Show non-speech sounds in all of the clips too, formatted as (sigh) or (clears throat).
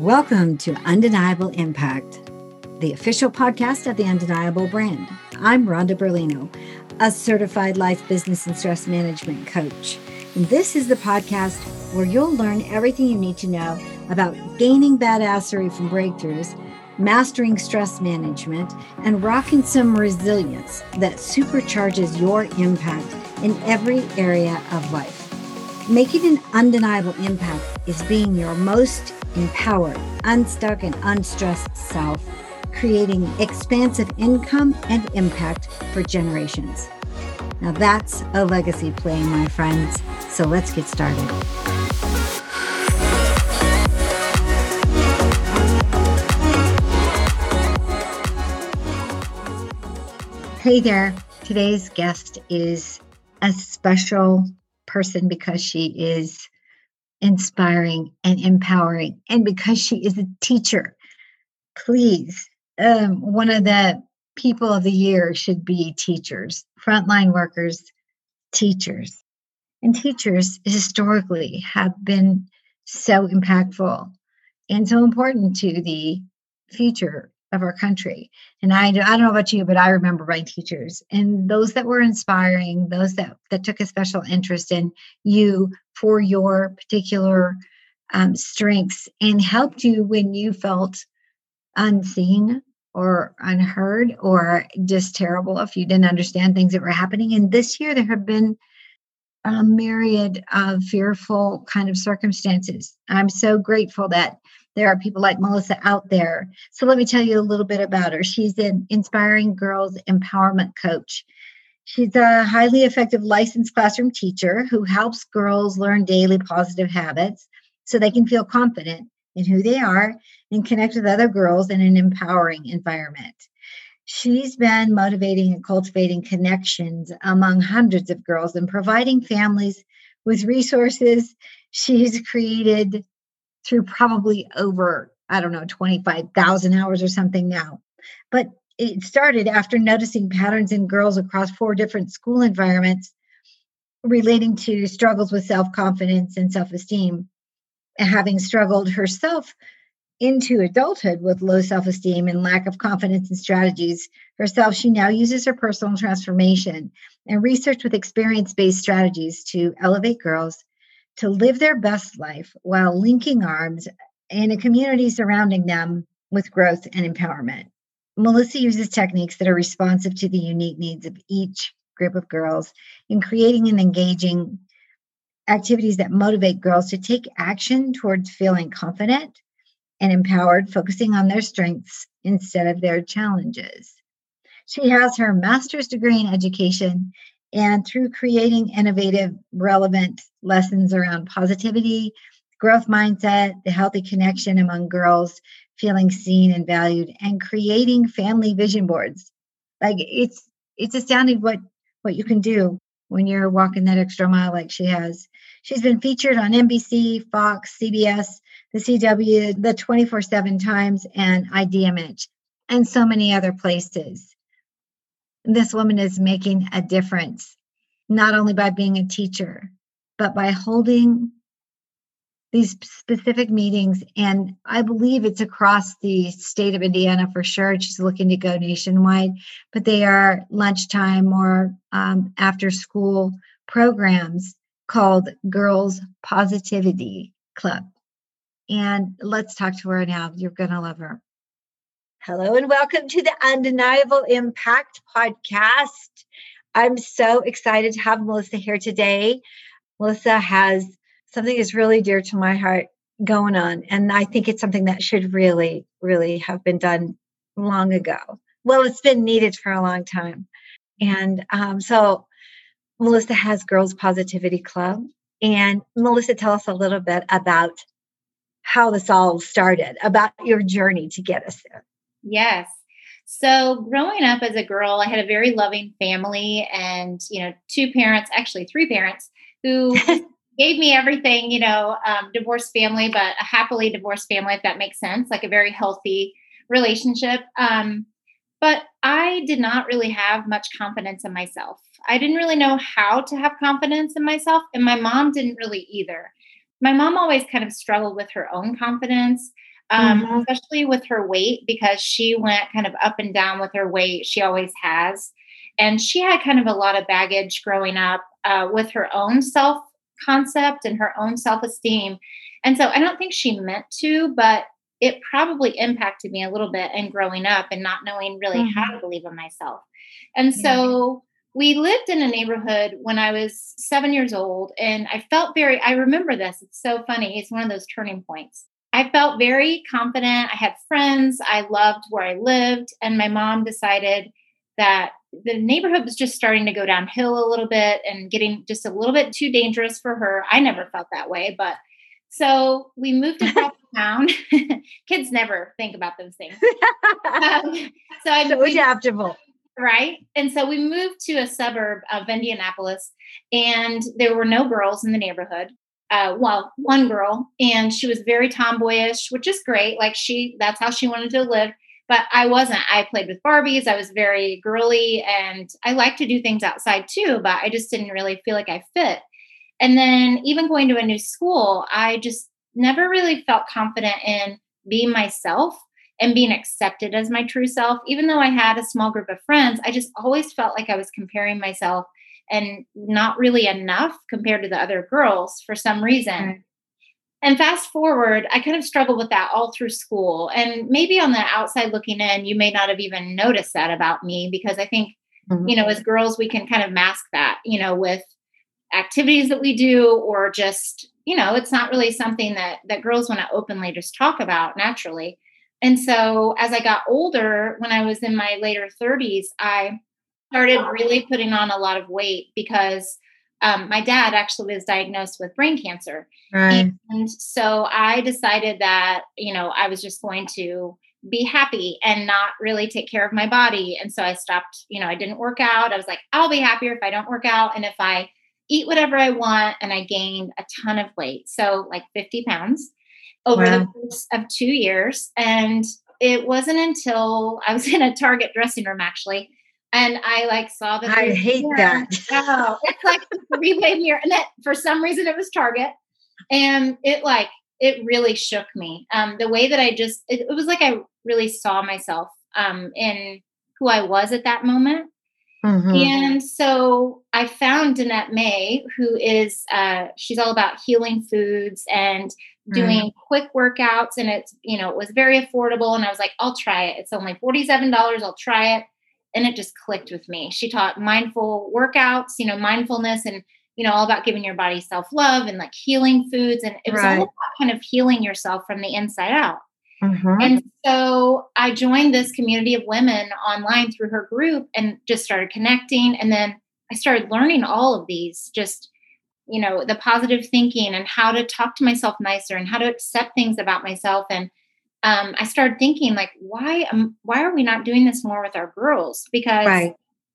Welcome to Undeniable Impact, the official podcast of the Undeniable brand. I'm Rhonda Berlino, a certified life business and stress management coach. And this is the podcast where you'll learn everything you need to know about gaining badassery from breakthroughs, mastering stress management, and rocking some resilience that supercharges your impact in every area of life. Making an undeniable impact is being your most empowered, unstuck, and unstressed self, creating expansive income and impact for generations. Now that's a legacy play, my friends. So let's get started. Hey there. Today's guest is a special person because she is inspiring and empowering and because she is a teacher. Please, um, one of the people of the year should be teachers, frontline workers, teachers. And teachers historically have been so impactful and so important to the future of our country. And I, I don't know about you, but I remember my teachers and those that were inspiring, those that, that took a special interest in you for your particular um, strengths and helped you when you felt unseen or unheard or just terrible if you didn't understand things that were happening. And this year, there have been a myriad of fearful kind of circumstances. I'm so grateful that there are people like Melissa out there. So let me tell you a little bit about her. She's an inspiring girls empowerment coach. She's a highly effective licensed classroom teacher who helps girls learn daily positive habits so they can feel confident in who they are and connect with other girls in an empowering environment. She's been motivating and cultivating connections among hundreds of girls and providing families with resources. She's created through probably over, I don't know, 25,000 hours or something now. But it started after noticing patterns in girls across four different school environments relating to struggles with self confidence and self esteem. Having struggled herself into adulthood with low self esteem and lack of confidence and strategies herself, she now uses her personal transformation and research with experience based strategies to elevate girls to live their best life while linking arms in a community surrounding them with growth and empowerment. Melissa uses techniques that are responsive to the unique needs of each group of girls in creating and engaging activities that motivate girls to take action towards feeling confident and empowered, focusing on their strengths instead of their challenges. She has her master's degree in education and through creating innovative, relevant lessons around positivity, growth mindset, the healthy connection among girls, feeling seen and valued, and creating family vision boards. Like it's it's astounding what what you can do when you're walking that extra mile like she has. She's been featured on NBC, Fox, CBS, the CW, the 24 7 Times, and IDMH, and so many other places this woman is making a difference, not only by being a teacher, but by holding these specific meetings. And I believe it's across the state of Indiana for sure. She's looking to go nationwide, but they are lunchtime or um, after school programs called Girls Positivity Club. And let's talk to her now. You're going to love her. Hello and welcome to the Undeniable Impact Podcast. I'm so excited to have Melissa here today. Melissa has something that's really dear to my heart going on, and I think it's something that should really, really have been done long ago. Well, it's been needed for a long time. And um, so, Melissa has Girls Positivity Club. And Melissa, tell us a little bit about how this all started, about your journey to get us there. Yes. So growing up as a girl, I had a very loving family and, you know, two parents, actually three parents who (laughs) gave me everything, you know, um, divorced family, but a happily divorced family, if that makes sense, like a very healthy relationship. Um, but I did not really have much confidence in myself. I didn't really know how to have confidence in myself, and my mom didn't really either. My mom always kind of struggled with her own confidence um, mm-hmm. especially with her weight because she went kind of up and down with her weight. She always has. And she had kind of a lot of baggage growing up uh, with her own self concept and her own self esteem. And so I don't think she meant to, but it probably impacted me a little bit in growing up and not knowing really mm-hmm. how to believe in myself. And yeah. so we lived in a neighborhood when I was seven years old, and I felt very, I remember this. It's so funny. It's one of those turning points. I felt very confident. I had friends. I loved where I lived. And my mom decided that the neighborhood was just starting to go downhill a little bit and getting just a little bit too dangerous for her. I never felt that way, but so we moved (laughs) across town. (laughs) Kids never think about those things. (laughs) Um, so I so adaptable. Right. And so we moved to a suburb of Indianapolis, and there were no girls in the neighborhood. Uh, well, one girl, and she was very tomboyish, which is great. Like she, that's how she wanted to live. But I wasn't. I played with Barbies. I was very girly, and I like to do things outside too. But I just didn't really feel like I fit. And then even going to a new school, I just never really felt confident in being myself and being accepted as my true self. Even though I had a small group of friends, I just always felt like I was comparing myself and not really enough compared to the other girls for some reason. Right. And fast forward, I kind of struggled with that all through school. And maybe on the outside looking in, you may not have even noticed that about me because I think, mm-hmm. you know, as girls, we can kind of mask that, you know, with activities that we do or just you know it's not really something that that girls want to openly just talk about naturally and so as i got older when i was in my later 30s i started really putting on a lot of weight because um, my dad actually was diagnosed with brain cancer right. and so i decided that you know i was just going to be happy and not really take care of my body and so i stopped you know i didn't work out i was like i'll be happier if i don't work out and if i eat whatever I want. And I gained a ton of weight. So, like 50 pounds over wow. the course of two years. And it wasn't until I was (laughs) in a Target dressing room actually. And I like saw the. I hate that. Oh, it's like a three-way mirror, and that for some reason it was Target, and it like it really shook me. Um, the way that I just it, it was like I really saw myself um in who I was at that moment, Mm-hmm. And so I found Danette May, who is uh, she's all about healing foods and doing mm. quick workouts, and it's you know it was very affordable. And I was like, I'll try it. It's only forty seven dollars. I'll try it, and it just clicked with me. She taught mindful workouts, you know, mindfulness, and you know all about giving your body self love and like healing foods, and it was right. all about kind of healing yourself from the inside out. Mm-hmm. And so I joined this community of women online through her group and just started connecting. And then I started learning all of these, just, you know, the positive thinking and how to talk to myself nicer and how to accept things about myself. And um, I started thinking, like, why, um, why are we not doing this more with our girls? Because right.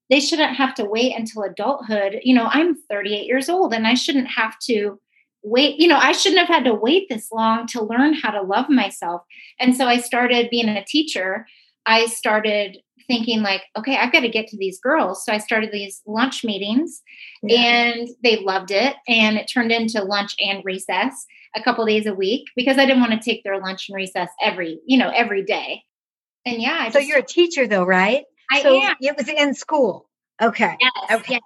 they shouldn't have to wait until adulthood. You know, I'm 38 years old and I shouldn't have to wait you know i shouldn't have had to wait this long to learn how to love myself and so i started being a teacher i started thinking like okay i've got to get to these girls so i started these lunch meetings yeah. and they loved it and it turned into lunch and recess a couple days a week because i didn't want to take their lunch and recess every you know every day and yeah so you're a teacher though right i so am. it was in school okay yes, okay yes.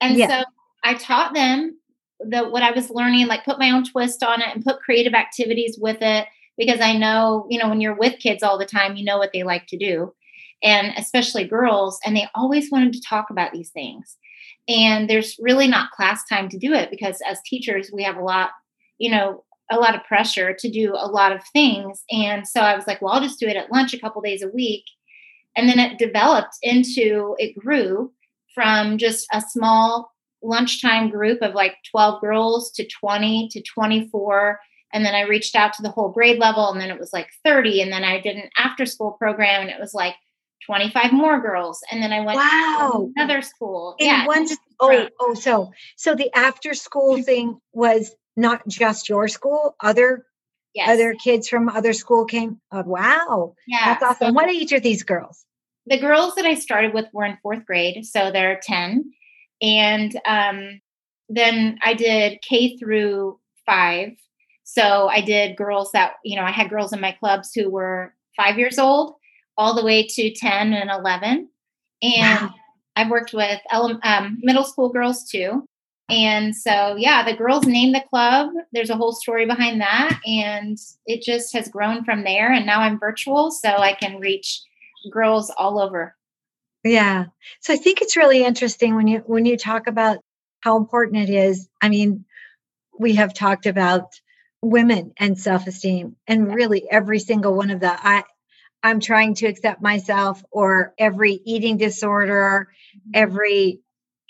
and yeah. so i taught them the what I was learning, like put my own twist on it and put creative activities with it because I know, you know, when you're with kids all the time, you know what they like to do. And especially girls, and they always wanted to talk about these things. And there's really not class time to do it because as teachers, we have a lot, you know, a lot of pressure to do a lot of things. And so I was like, well, I'll just do it at lunch a couple days a week. And then it developed into, it grew from just a small lunchtime group of like 12 girls to 20 to 24 and then i reached out to the whole grade level and then it was like 30 and then i did an after school program and it was like 25 more girls. And then i went wow. to another school. In yeah. one oh oh so so the after school mm-hmm. thing was not just your school other yes. other kids from other school came oh, wow yeah that's awesome so what age are these girls the girls that i started with were in fourth grade so they're 10 and um, then I did K through five. So I did girls that, you know, I had girls in my clubs who were five years old all the way to 10 and 11. And wow. I've worked with um, middle school girls too. And so, yeah, the girls named the club. There's a whole story behind that. And it just has grown from there. And now I'm virtual, so I can reach girls all over. Yeah. So I think it's really interesting when you when you talk about how important it is. I mean, we have talked about women and self-esteem and really every single one of the I I'm trying to accept myself or every eating disorder, mm-hmm. every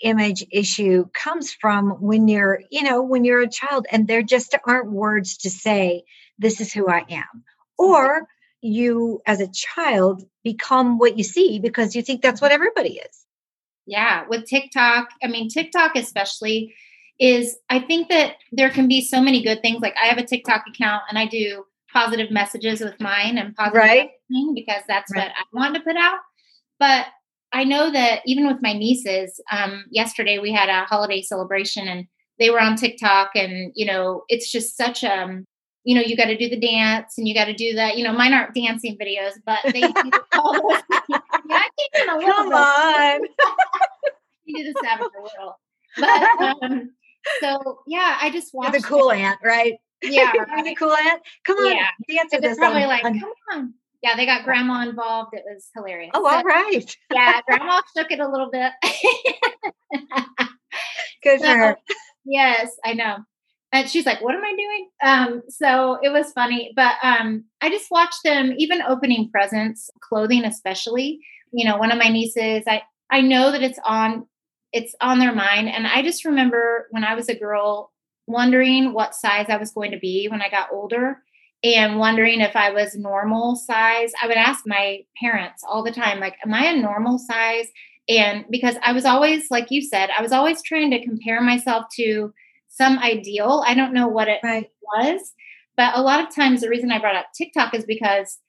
image issue comes from when you're, you know, when you're a child and there just aren't words to say, this is who I am. Or you, as a child, become what you see because you think that's what everybody is. Yeah. With TikTok, I mean, TikTok especially is, I think that there can be so many good things. Like I have a TikTok account and I do positive messages with mine and positive right. because that's right. what I want to put out. But I know that even with my nieces, um, yesterday we had a holiday celebration and they were on TikTok, and you know, it's just such a, um, you know, you got to do the dance and you got to do that. You know, mine aren't dancing videos, but they do (laughs) all those. (laughs) yeah, I a little. Come on. (laughs) you do the savage a little, but um, so yeah, I just watched You're the cool aunt, right? Yeah, right. the cool aunt. Come on, yeah. dance with us. Probably on, like, on, come on yeah, they got grandma involved. It was hilarious. Oh, all right. (laughs) yeah, grandma shook it a little bit. (laughs) Good so, her. Yes, I know. And she's like, "What am I doing?" Um, so it was funny, but um, I just watched them, even opening presents, clothing especially. You know, one of my nieces, I I know that it's on it's on their mind, and I just remember when I was a girl wondering what size I was going to be when I got older and wondering if I was normal size. I would ask my parents all the time, like, am I a normal size? And because I was always, like you said, I was always trying to compare myself to some ideal. I don't know what it right. was, but a lot of times the reason I brought up TikTok is because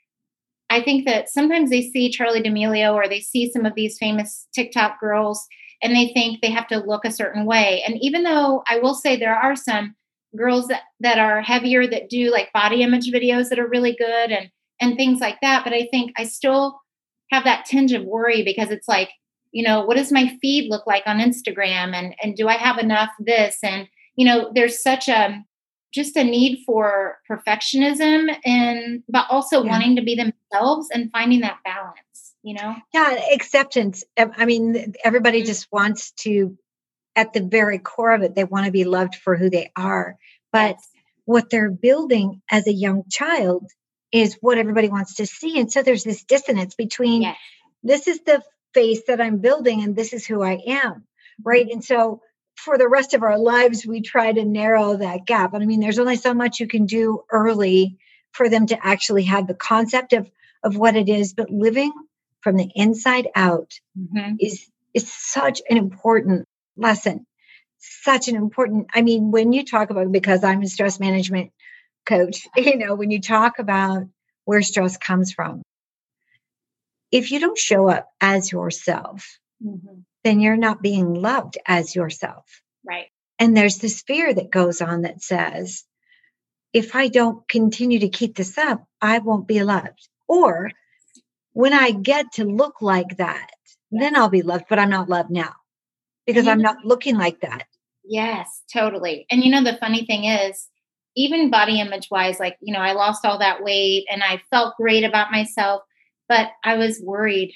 I think that sometimes they see Charli D'Amelio or they see some of these famous TikTok girls and they think they have to look a certain way. And even though I will say there are some girls that, that are heavier that do like body image videos that are really good and and things like that but i think i still have that tinge of worry because it's like you know what does my feed look like on instagram and and do i have enough this and you know there's such a just a need for perfectionism and but also yeah. wanting to be themselves and finding that balance you know yeah acceptance i mean everybody mm-hmm. just wants to at the very core of it, they want to be loved for who they are. But what they're building as a young child is what everybody wants to see. And so there's this dissonance between yes. this is the face that I'm building and this is who I am. Right. And so for the rest of our lives, we try to narrow that gap. And I mean, there's only so much you can do early for them to actually have the concept of, of what it is. But living from the inside out mm-hmm. is is such an important lesson. Such an important, I mean, when you talk about, because I'm a stress management coach, (laughs) you know, when you talk about where stress comes from, if you don't show up as yourself, mm-hmm. then you're not being loved as yourself. Right. And there's this fear that goes on that says, if I don't continue to keep this up, I won't be loved. Or when I get to look like that, then I'll be loved, but I'm not loved now because I'm not looking like that. Yes, totally. And you know, the funny thing is, even body image wise, like, you know, I lost all that weight and I felt great about myself, but I was worried.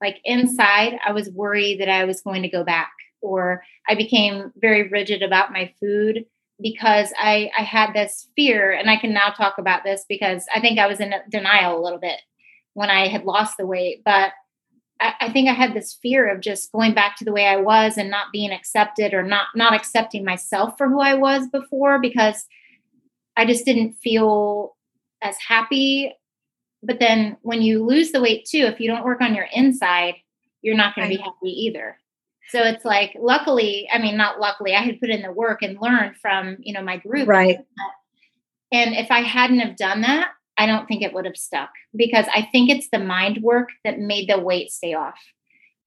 Like inside, I was worried that I was going to go back, or I became very rigid about my food because I, I had this fear. And I can now talk about this because I think I was in denial a little bit when I had lost the weight. But I, think I had this fear of just going back to the way I was and not being accepted or not not accepting myself for who I was before because I just didn't feel as happy. But then when you lose the weight too, if you don't work on your inside, you're not going to be happy either. So it's like, luckily, I mean, not luckily, I had put in the work and learned from, you know, my group. Right. And if I hadn't have done that, I don't think it would have stuck because I think it's the mind work that made the weight stay off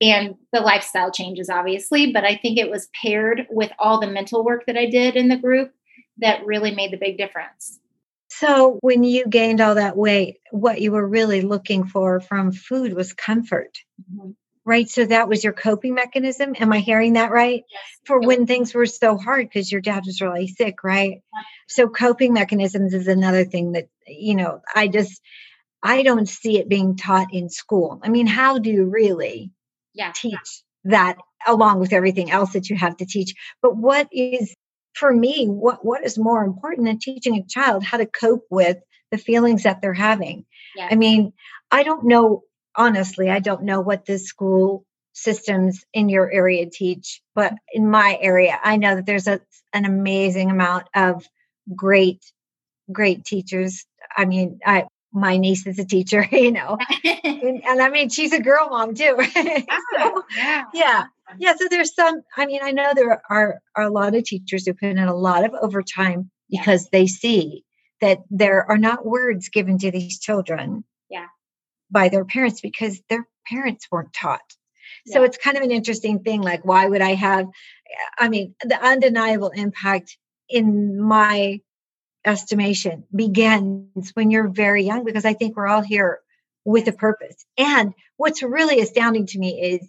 and the lifestyle changes, obviously. But I think it was paired with all the mental work that I did in the group that really made the big difference. So, when you gained all that weight, what you were really looking for from food was comfort. Mm-hmm. Right. So, that was your coping mechanism. Am I hearing that right? Yes. For when things were so hard because your dad was really sick, right? So, coping mechanisms is another thing that, you know, I just, I don't see it being taught in school. I mean, how do you really yeah. teach that along with everything else that you have to teach? But what is for me, what what is more important than teaching a child how to cope with the feelings that they're having? Yeah. I mean, I don't know honestly, I don't know what the school systems in your area teach, but in my area, I know that there's a, an amazing amount of great, great teachers. I mean, I my niece is a teacher, (laughs) you know, (laughs) and, and, I mean, she's a girl mom too. (laughs) so, ah, yeah. yeah. Yeah. So there's some, I mean, I know there are, are a lot of teachers who put in a lot of overtime because they see that there are not words given to these children. By their parents because their parents weren't taught. So yeah. it's kind of an interesting thing. Like, why would I have, I mean, the undeniable impact in my estimation begins when you're very young because I think we're all here with a purpose. And what's really astounding to me is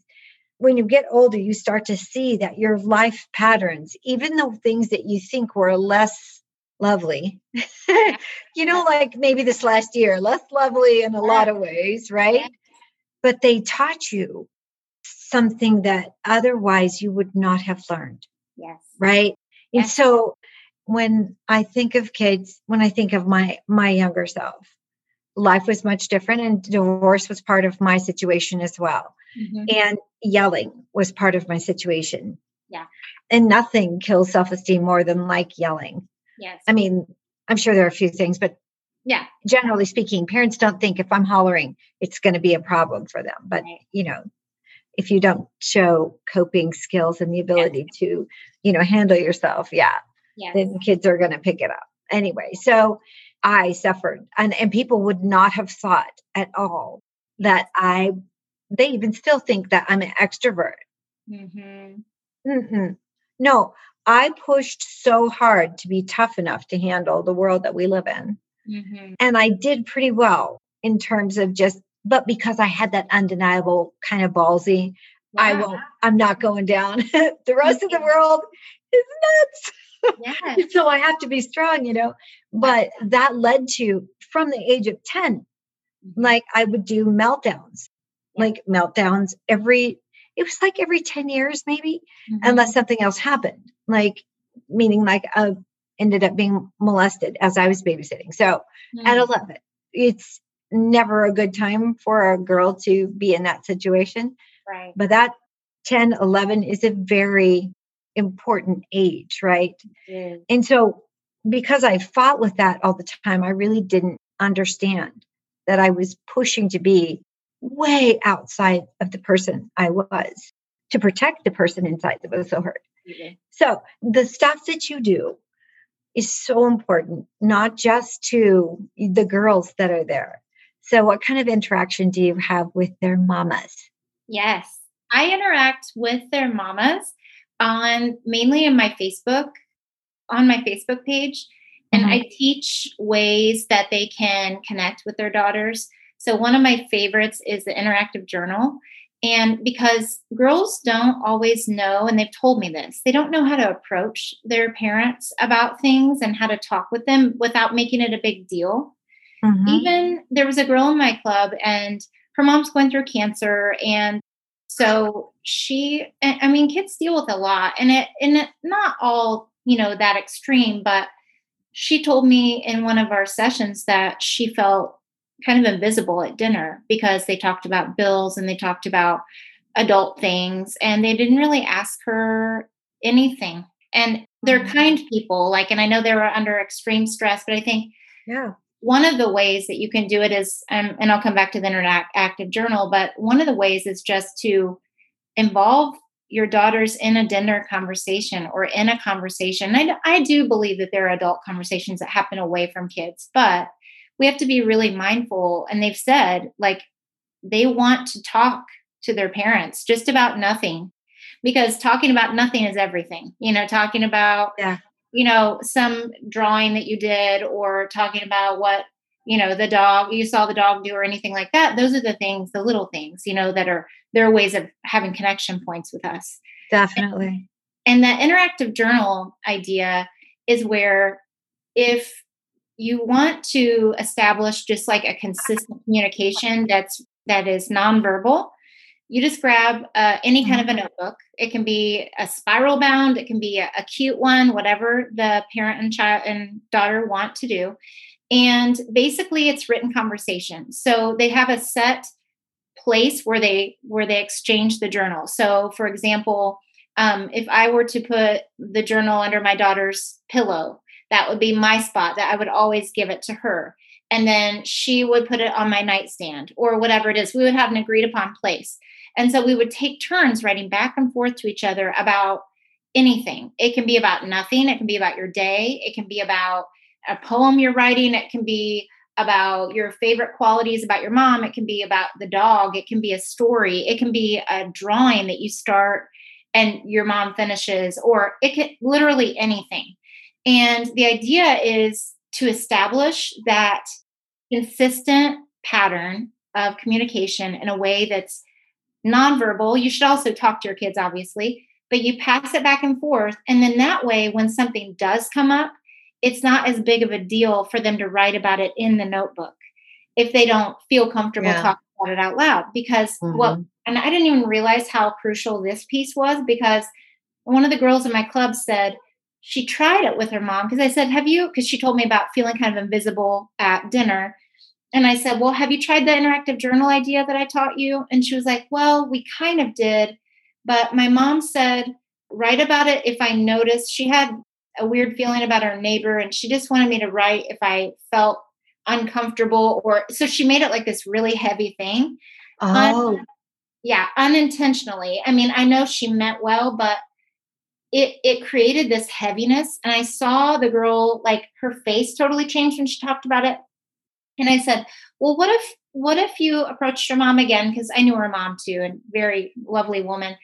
when you get older, you start to see that your life patterns, even though things that you think were less lovely, (laughs) you know, like maybe this last year, less lovely in a lot of ways, right? But they taught you something that otherwise you would not have learned. Yes. Right. And so when I think of kids, when I think of my my younger self, life was much different and divorce was part of my situation as well. Mm-hmm. And yelling was part of my situation. Yeah. And nothing kills self-esteem more than like yelling. Yes. I mean, I'm sure there are a few things, but yeah. Generally speaking, parents don't think if I'm hollering, it's going to be a problem for them. But, right. you know, if you don't show coping skills and the ability yes. to, you know, handle yourself, yeah, yes. then kids are going to pick it up anyway. So I suffered, and and people would not have thought at all that I. They even still think that I'm an extrovert. Mm-hmm. No, I pushed so hard to be tough enough to handle the world that we live in. Mm-hmm. And I did pretty well in terms of just, but because I had that undeniable kind of ballsy. I won't, I'm not going down. (laughs) the rest of the world is nuts. (laughs) Yes. so I have to be strong, you know. But that led to from the age of 10, mm-hmm. like I would do meltdowns, like meltdowns every, it was like every 10 years, maybe, mm-hmm. unless something else happened. Like, meaning like I ended up being molested as I was babysitting. So mm-hmm. at 11, it's never a good time for a girl to be in that situation. Right. But that 10, 11 is a very important age, right? Mm. And so, because I fought with that all the time, I really didn't understand that I was pushing to be way outside of the person I was to protect the person inside that was so hurt. Mm-hmm. So, the stuff that you do is so important, not just to the girls that are there. So, what kind of interaction do you have with their mamas? Yes, I interact with their mamas on mainly in my Facebook, on my Facebook page. And mm-hmm. I teach ways that they can connect with their daughters. So, one of my favorites is the interactive journal. And because girls don't always know, and they've told me this, they don't know how to approach their parents about things and how to talk with them without making it a big deal. Mm-hmm. Even there was a girl in my club, and her mom's going through cancer, and so she, I mean, kids deal with a lot, and it, and it, not all, you know, that extreme, but she told me in one of our sessions that she felt kind of invisible at dinner because they talked about bills and they talked about adult things and they didn't really ask her anything. And they're mm-hmm. kind people, like, and I know they were under extreme stress, but I think yeah one of the ways that you can do it is, um, and I'll come back to the interactive journal, but one of the ways is just to involve your daughters in a dinner conversation or in a conversation. I, I do believe that there are adult conversations that happen away from kids, but we have to be really mindful. And they've said, like, they want to talk to their parents just about nothing because talking about nothing is everything. You know, talking about yeah you know, some drawing that you did or talking about what, you know, the dog, you saw the dog do or anything like that. Those are the things, the little things, you know, that are, there are ways of having connection points with us. Definitely. And, and that interactive journal idea is where if you want to establish just like a consistent communication that's that is nonverbal. You just grab uh, any kind of a mm-hmm. notebook. It can be a spiral bound. It can be a, a, cute one whatever the parent and child and daughter want to do. And basically it's written conversation. So they have a set place where they where they exchange the journal. So for example um, if i were to put the journal under my daughter's pillow that would be my spot that i would always give it to her. And then she would put it on my nightstand or whatever it is. We would have an agreed upon place. And so we would take turns writing back and forth to each other about anything. It can be about nothing, it can be about your day, it can be about a poem you're writing, it can be about your favorite qualities about your mom, it can be about the dog, it can be a story, it can be a drawing that you start and your mom finishes, or it can literally anything. And the idea is to establish that consistent pattern of communication in a way that's nonverbal. You should also talk to your kids, obviously, but you pass it back and forth. And then that way, when something does come up, it's not as big of a deal for them to write about it in the notebook if they don't feel comfortable yeah. talking about it out loud. Because, mm-hmm. well, and I didn't even realize how crucial this piece was because one of the girls in my club said, she tried it with her mom because I said, Have you? Because she told me about feeling kind of invisible at dinner. And I said, Well, have you tried the interactive journal idea that I taught you? And she was like, Well, we kind of did. But my mom said, Write about it if I noticed. She had a weird feeling about her neighbor, and she just wanted me to write if I felt uncomfortable or so she made it like this really heavy thing. Oh. Yeah, unintentionally. I mean, I know she meant well, but it it created this heaviness and i saw the girl like her face totally changed when she talked about it and I said, well, what if what if you approached your mom again? Because I knew her mom too, and very lovely woman.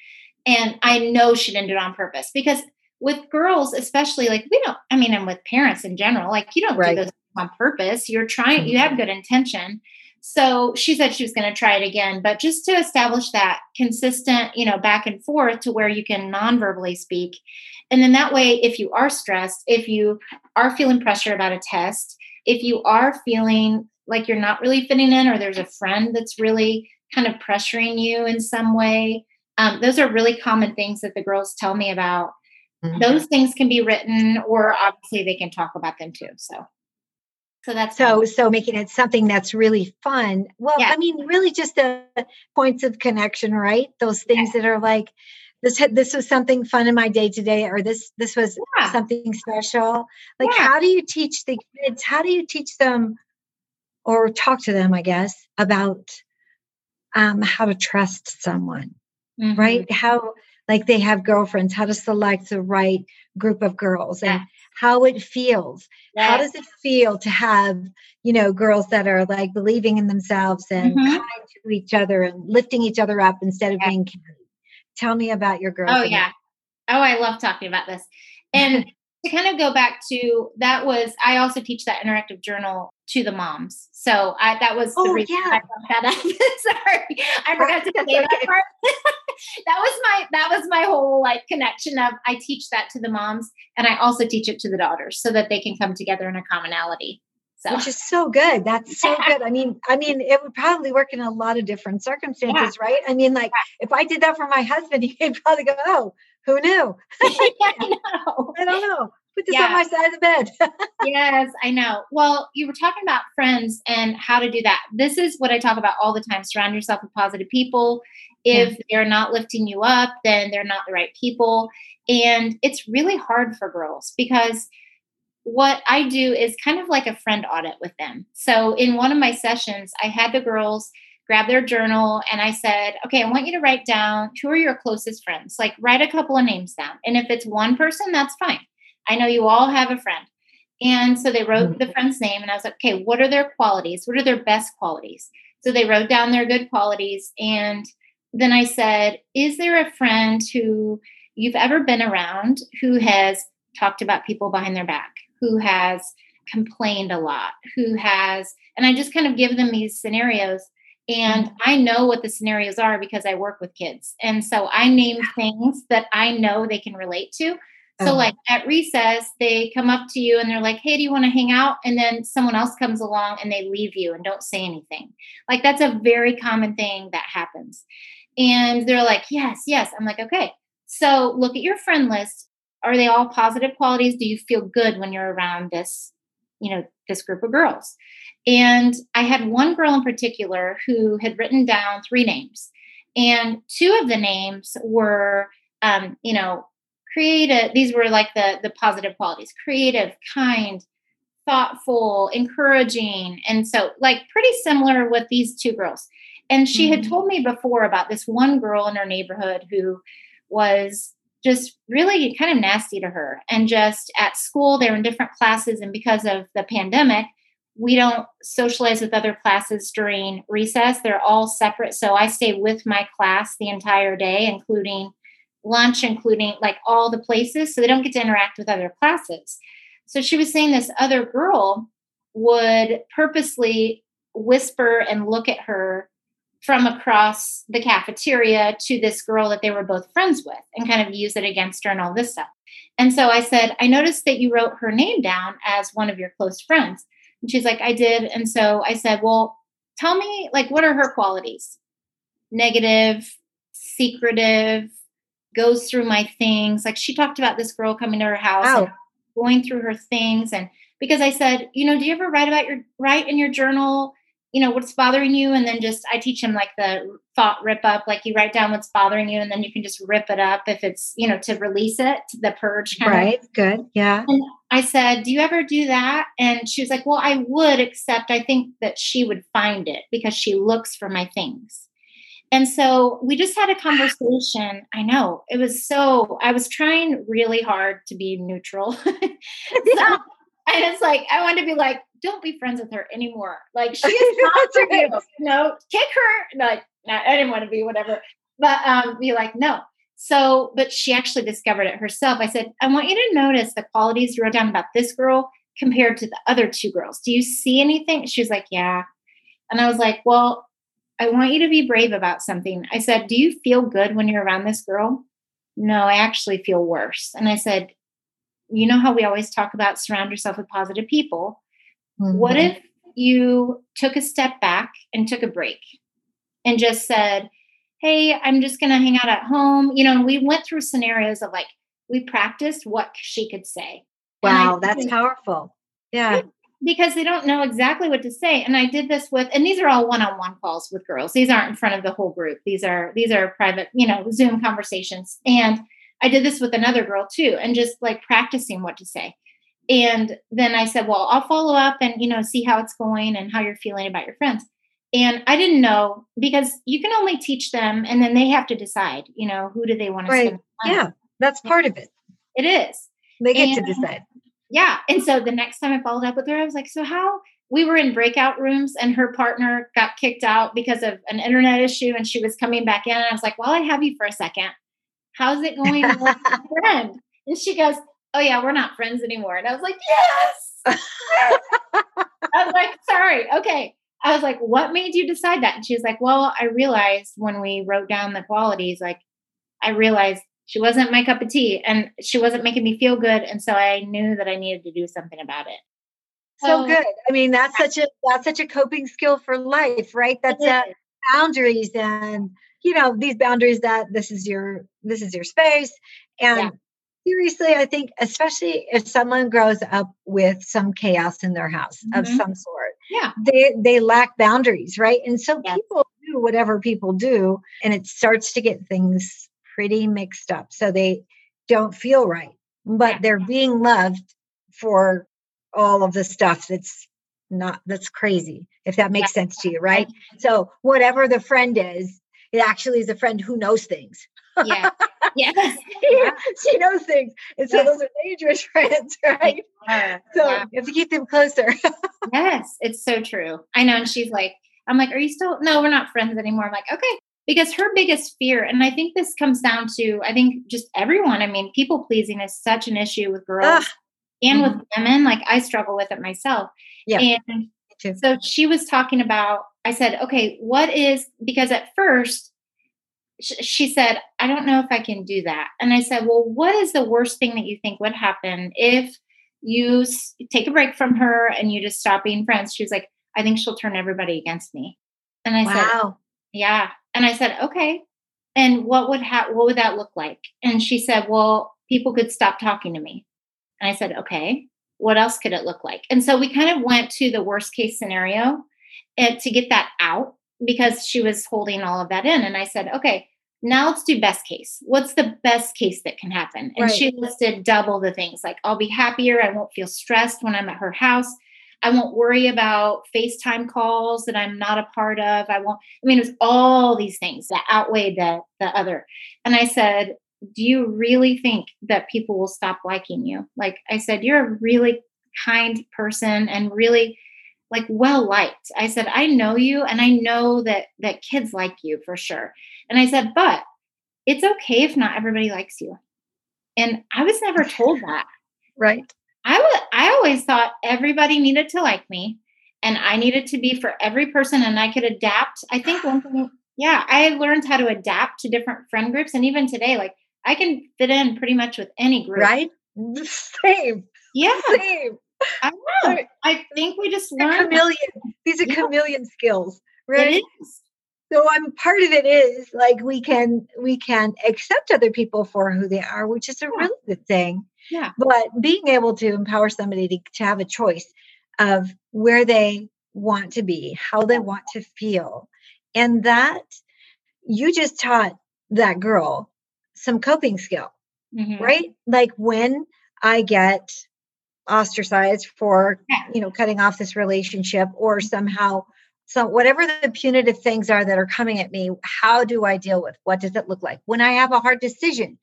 And I know she didn't do it on purpose because with girls, especially like we don't, I mean, and with parents in general, like you don't right. do this on purpose. You're trying, you have mm-hmm. good intention. So she said she was going to try it again, but just to establish that consistent, you know, back and forth to where you can non-verbally speak. And then that way, if you are stressed, if you are feeling pressure about a test, if you are feeling like you're not really fitting in or there's a friend that's really kind of pressuring you in some way um, those are really common things that the girls tell me about mm-hmm. those things can be written or obviously they can talk about them too so so that's so fun. so making it something that's really fun well yeah. i mean really just the points of connection right those things yeah. that are like this this was something fun in my day today or this this was yeah. something special like how do you teach the kids how do you teach them or talk to them i guess about um, how to trust someone mm-hmm. right how like they have girlfriends how to select the right group of girls and how it feels yes. how does it feel to have you know girls that are like believing in themselves and mm-hmm. kind to each other and lifting each other up instead of being carried? Tell me about your girl. Oh, yeah. Oh, I love talking about this. (laughs) And to kind of go back to that was I also teach that interactive journal to the moms. So I that was oh, the reason yeah. I brought that up. (laughs) Sorry, I forgot to say that part. (laughs) that was my that was my whole like connection of I teach that to the moms and I also teach it to the daughters so that they can come together in a commonality. So. Which is so good. That's so (laughs) good. I mean, I mean, it would probably work in a lot of different circumstances, yeah. right? I mean, like yeah. if I did that for my husband, he'd probably go, "Oh, who knew?" I, I don't know. Put this yeah. on my side of the bed. (laughs) yes, I know. Well, you were talking about friends and how to do that. This is what I talk about all the time. Surround yourself with positive people. If they're not lifting you up, then they're not the right people. And it's really hard for girls because what I do is kind of like a friend audit with them. So in one of my sessions, I had the girls grab their journal and I said, okay, I want you to write down who are your closest friends. Like write a couple of names down. And if it's one person, that's fine. I know you all have a friend. And so they wrote the mm-hmm. friend's name and I was like, okay, what are their qualities? What are their best qualities? So they wrote down their good qualities. And then I said, is there a friend who you've ever been around who has talked about people behind their back, who has complained a lot, who has, and I just kind of give them these scenarios. And mm-hmm. I know what the scenarios are because I work with kids. And so I name things that I know they can relate to. So, uh-huh. like at recess, they come up to you and they're like, Hey, do you want to hang out? And then someone else comes along and they leave you and don't say anything. Like, that's a very common thing that happens. And they're like, Yes, yes. I'm like, Okay. So, look at your friend list. Are they all positive qualities? Do you feel good when you're around this, you know, this group of girls? And I had one girl in particular who had written down three names. And two of the names were, um, you know, creative these were like the the positive qualities creative kind thoughtful encouraging and so like pretty similar with these two girls. And she mm-hmm. had told me before about this one girl in her neighborhood who was just really kind of nasty to her. And just at school they were in different classes and because of the pandemic we don't socialize with other classes during recess. They're all separate. So i stay with my class the entire day including lunch, including like all the places. So they don't get to interact with other classes. So she was saying this other girl would purposely whisper and look at her from across the cafeteria to this girl that they were both friends with and kind of use it against her and all this stuff. And so I said, I noticed that you wrote her name down as one of your close friends. And she's like, I did. And so I said, Well, tell me, like, what are her qualities? Negative, secretive, goes through my things. Like she talked about this girl coming to her house and going through her things. And because I said, you know, do you ever write about your write in your journal, you know, what's bothering you? And then just I teach them like the thought rip up, like you write down what's bothering you and then you can just rip it up if it's, you know, to release it, the purge right. Of. Good. Yeah. And I said, Do you ever do that? And she was like, Well, I would, except I think that she would find it because she looks for my things. And so we just had a conversation. I know it was so, I was trying really hard to be neutral. (laughs) so, and it's like, I wanted to be like, don't be friends with her anymore. Like, she is (laughs) not for you. No, kick her. Like, no, I didn't want to be whatever. But um, be like, no. So, but she actually discovered it herself. I said, I want you to notice the qualities you wrote down about this girl compared to the other two girls. Do you see anything? She was like, yeah. And I was like, well, I want you to be brave about something. I said, Do you feel good when you're around this girl? No, I actually feel worse. And I said, You know how we always talk about surround yourself with positive people? Mm-hmm. What if you took a step back and took a break and just said, Hey, I'm just going to hang out at home? You know, we went through scenarios of like, we practiced what she could say. Wow, that's powerful. Yeah because they don't know exactly what to say. And I did this with, and these are all one-on-one calls with girls. These aren't in front of the whole group. These are these are private, you know, Zoom conversations. And I did this with another girl too, and just like practicing what to say. And then I said, well, I'll follow up and you know see how it's going and how you're feeling about your friends. And I didn't know because you can only teach them, and then they have to decide. You know, who do they want to right. Yeah, that's part of it. It is. They get and, to decide yeah. And so the next time I followed up with her, I was like, so how? We were in breakout rooms and her partner got kicked out because of an internet issue and she was coming back in. And I was like, well, I have you for a second. How's it going with (laughs) friend? And she goes, oh, yeah, we're not friends anymore. And I was like, yes. (laughs) I was like, sorry. Okay. I was like, what made you decide that? And she was like, well, I realized when we wrote down the qualities, like, I realized she wasn't my cup of tea and she wasn't making me feel good and so i knew that i needed to do something about it. So, good. I mean that's such a that's such a coping skill for life right? That's uh, boundaries and you know these boundaries that this is your this is your space. And yeah. seriously i think especially if someone grows up with some chaos in their house mm-hmm. of some sort yeah. they they lack boundaries right? And so yes. people do whatever people do and it starts to get things pretty mixed up. So they don't feel right, but they're being loved for all of the stuff that's not that's crazy if that makes sense to you right? so whatever the friend is it actually is a friend who knows things. Yeah. Yes. (laughs) Yeah. she knows things and so yes. those are dangerous (laughs) friends right? yeah. so yeah. you have to keep them closer. Yes. It's so true. I know and she's like i'm like are you still no we're not friends anymore. I'm like okay because her biggest fear, and I think this comes down to, I think just everyone, I mean, people pleasing is such an issue with girls Ugh. and mm-hmm. with women. Like I struggle with it myself. Yeah. And so she was talking about, I said, okay, what is, because at first, she said, I don't know if I can do that. And I said, Well, what is the worst thing that you think would happen if you take a break from her and you just stop being friends? She was like, I think she'll turn everybody against me. And I said, wow. said, Yeah. And I said, Okay. And what would ha- what would that look like? And she said, Well, people could stop talking to me. And I said, Okay. What else could it look like? And so we kind of went to the worst case scenario and to get that out because she was holding all of that in. And I said, okay, now let's do best case. What's the best case that can happen? And right. she listed double the things like I'll be happier. I won't feel stressed when I'm at her house. I won't worry about FaceTime calls that I'm not a part of. I won't, I mean, it was all these things that outweighed the, the other. And I said, Do you really think that people will stop liking you? Like I said, you're a really kind person and really like well liked. I said, I know you and I know that that kids like you for sure. And I said, but it's okay if not everybody likes you. And I was never told that. right. I would I always thought everybody needed to like me and I needed to be for every person and I could adapt. I think one thing yeah, I learned how to adapt to different friend groups and even today like I can fit in pretty much with any group. Right? (laughs) Same. Yeah. Same. I know. I think we just learned chameleon. These are yeah. chameleon skills, right? So I'm part of it is like we can we can accept other people for who they are, which is a yeah. really good thing. Yeah. But being able to empower somebody to, to have a choice of where they want to be, how they want to feel. And that you just taught that girl some coping skill, mm-hmm. right? Like when I get ostracized for you know cutting off this relationship or somehow so whatever the punitive things are that are coming at me how do i deal with? What does it look like? When i have a hard decision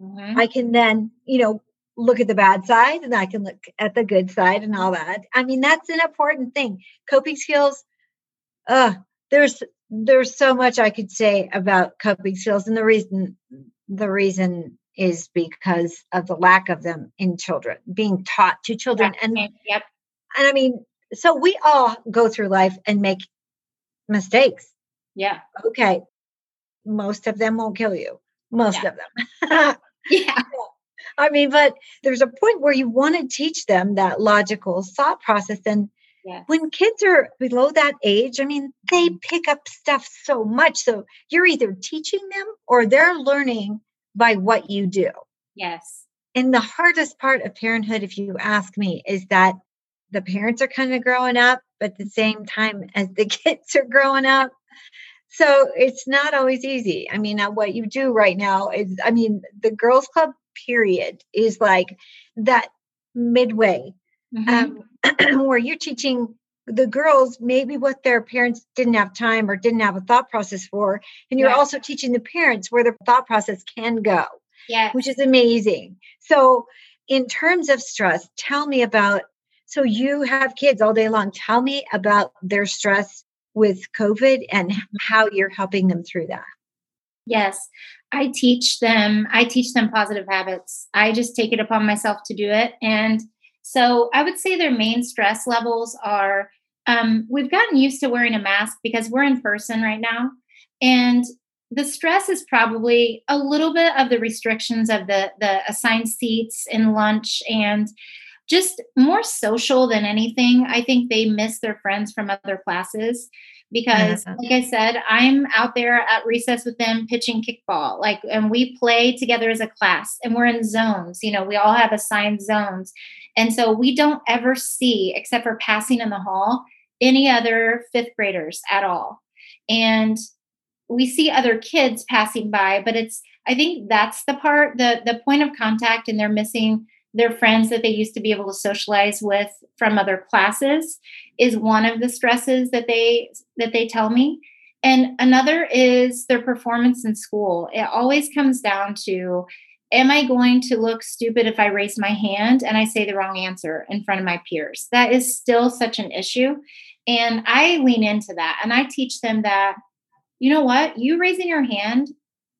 mm-hmm. i can then you know look at the bad side and i can look at the good side and all that. I mean that's an important thing. Coping skills uh there's there's so much i could say about coping skills and the reason the reason is because of the lack of them in children being taught to children and yep. and i mean so we all go through life and make mistakes. Yeah. Okay. Most of them won't kill you. Most yeah. of them. (laughs) Yeah. I mean but there's a point where you want to teach them that logical thought process and when kids are below that age i mean they mm-hmm. pick up stuff so much. So you're either teaching them or they're learning by what you do. Yes. And the hardest part of parenthood, if you ask me, is that the parents are kind of growing up, but at the same time as the (laughs) kids are growing up. So it's not always easy. I mean, uh, what you do right now is, I mean, the girls' club period is like that midway mm-hmm. um, (clears throat) where you're teaching the girls maybe what their parents didn't have time or didn't have a thought process for and you're also teaching the parents where their thought process can go yeah which is amazing so in terms of stress tell me about so you have kids all day long. Tell me about their stress with covid and how you're helping them through that. Yes. I teach them i teach them positive habits. I just take it upon myself to do it. And so I would say their main stress levels are um, we've gotten used to wearing a mask because we're in person right now. And the stress is probably a little bit of the restrictions of the the assigned seats in lunch and just more social than anything. I think they miss their friends from other classes because like i said i'm out there at recess with them pitching kickball like and we play together as a class and we're in zones you know we all have assigned zones. And so we don't ever see except for passing in the hall any other fifth graders at all. And we see other kids passing by but it's i think that's the part the the point of contact and they're missing their friends that they used to be able to socialize with from other classes is one of the stresses that they that they tell me. And another is their performance in school. It always comes down to am i going to look stupid if i raise my hand and i say the wrong answer in front of my peers? That is still such an issue. And i lean into that and i teach them that you know what? You raising your hand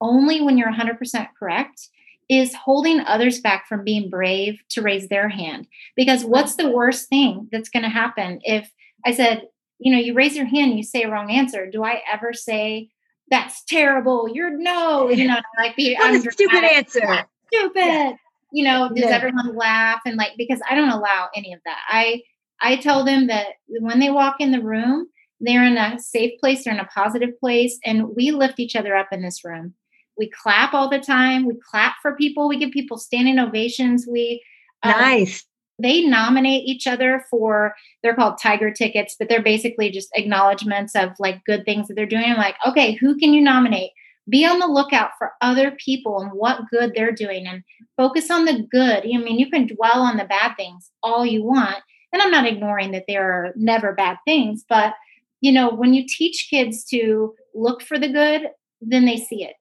only when you're 100% correct is holding others back from being brave to raise their hand. Because what's the worst thing that's going to happen if I said, you know, you raise your hand, you say a wrong answer. Do I ever say, that's terrible. You're no, you know, (laughs) like be I'm a stupid answer. Stupid. Yeah. You know, does yeah. everyone laugh and like because I don't allow any of that. I I tell them that when they walk in the room, they're in a safe place, they're in a positive place, and we lift each other up in this room. We clap all the time. We clap for people. We give people standing ovations. We um, nice they nominate each other for they're called tiger tickets but they're basically just acknowledgments of like good things that they're doing I'm like okay who can you nominate be on the lookout for other people and what good they're doing and focus on the good i mean you can dwell on the bad things all you want and i'm not ignoring that there are never bad things but you know when you teach kids to look for the good then they see it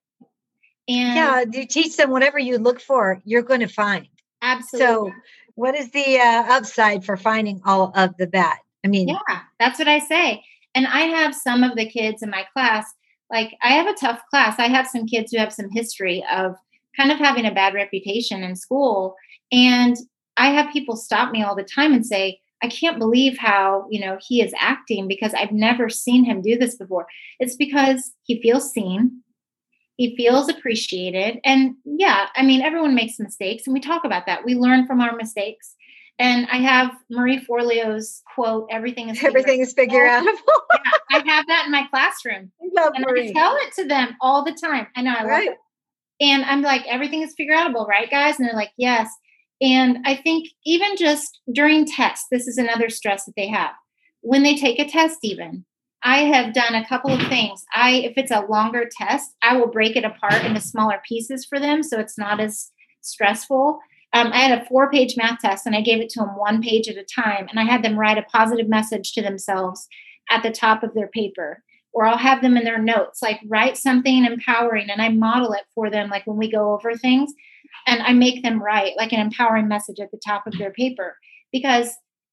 and yeah you teach them whatever you look for you're going to find absolutely so what is the uh, upside for finding all of the bad? I mean, yeah, that's what I say. And I have some of the kids in my class, like I have a tough class. I have some kids who have some history of kind of having a bad reputation in school. And I have people stop me all the time and say, I can't believe how, you know, he is acting because I've never seen him do this before. It's because he feels seen he feels appreciated. And yeah i mean everyone makes mistakes and we talk about that. We learn from our mistakes. And i have marie forleo's quote everything is everything is figure out yeah, i have that in my classroom. And marie. i tell it to them all the time. I know i right. love it. And i'm like everything is figure outable right guys? And they're like yes. And i think even just during tests this is another stress that they have. When they take a test even I have done a couple of things. I, if it's a longer test, I will break it apart into smaller pieces for them so it's not as stressful. Um, I had a four page math test and I gave it to them one page at a time. And I had them write a positive message to themselves at the top of their paper. Or I'll have them in their notes, like write something empowering and I model it for them, like when we go over things. And I make them write like an empowering message at the top of their paper because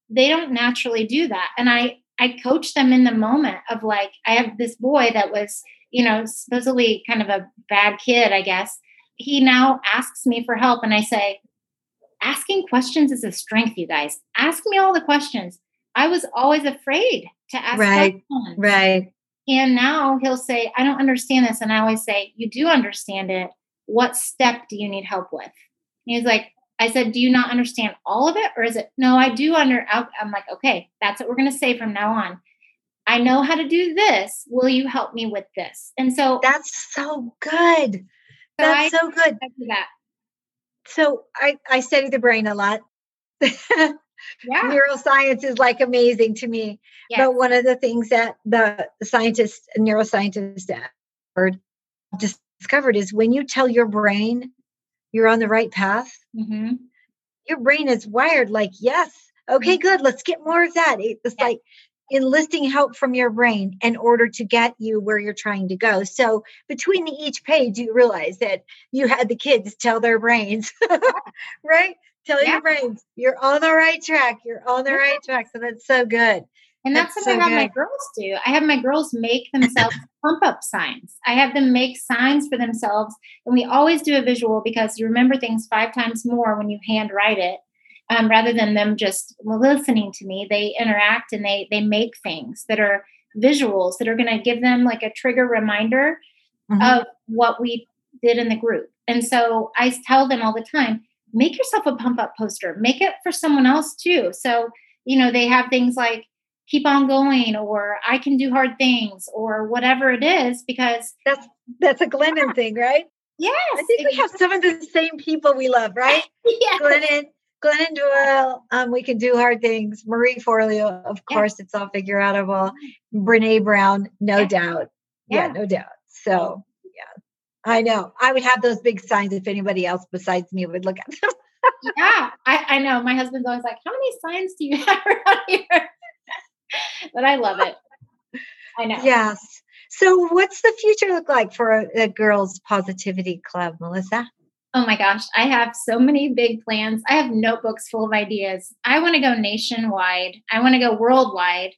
they don't naturally do that. And I I coach them in the moment of like, I have this boy that was, you know, supposedly kind of a bad kid, I guess. He now asks me for help, and I say, asking questions is a strength, you guys. Ask me all the questions. I was always afraid to ask right, questions. Right. And now he'll say, I don't understand this. And I always say, You do understand it. What step do you need help with? And he's like, I said, Do you not understand all of it? Or is it, No, I do under. I'm like, Okay, that's what we're going to say from now on. I know how to do this. Will you help me with this? And so that's so good. So that's I, so good. That. So I, I study the brain a lot. (laughs) yeah. Neuroscience is like amazing to me. Yes. But one of the things that the scientists, neuroscientists uh, discovered is when you tell your brain you're on the right path, mm-hmm. your brain is wired like, yes, okay, mm-hmm. good, let's get more of that. It's yeah. like enlisting help from your brain in order to get you where you're trying to go. So between each page, you realize that you had the kids tell their brains, (laughs) right? Tell yeah. your brains, you're on the right track. You're on the right track. So that's so good. And that's, that's what so I have my girls do. I have my girls make themselves (laughs) pump up signs. I have them make signs for themselves. And we always do a visual because you remember things five times more when you handwrite it. Um, rather than them just listening to me, they interact and they they make things that are visuals that are going to give them like a trigger reminder mm-hmm. of what we did in the group. And so I tell them all the time, make yourself a pump up poster, make it for someone else too. So, you know, they have things like keep on going or I can do hard things or whatever it is because that's that's a Glennon yeah. thing, right? Yes. I think we have some of the same people we love, right? (laughs) yes. Glennon, Glennon Doyle, um, we can do hard things. Marie Forleo, of course, it's all figure outable. Brene Brown, no yeah. doubt. Yeah. yeah, no doubt. So yeah. I know. I would have those big signs if anybody else besides me would look at them. (laughs) yeah, I, I know. My husband's always like, How many signs do you (laughs) have around here? (laughs) but I love it. I know. Yes. So, what's the future look like for a, a girls' positivity club, Melissa? Oh my gosh, I have so many big plans. I have notebooks full of ideas. I want to go nationwide. I want to go worldwide.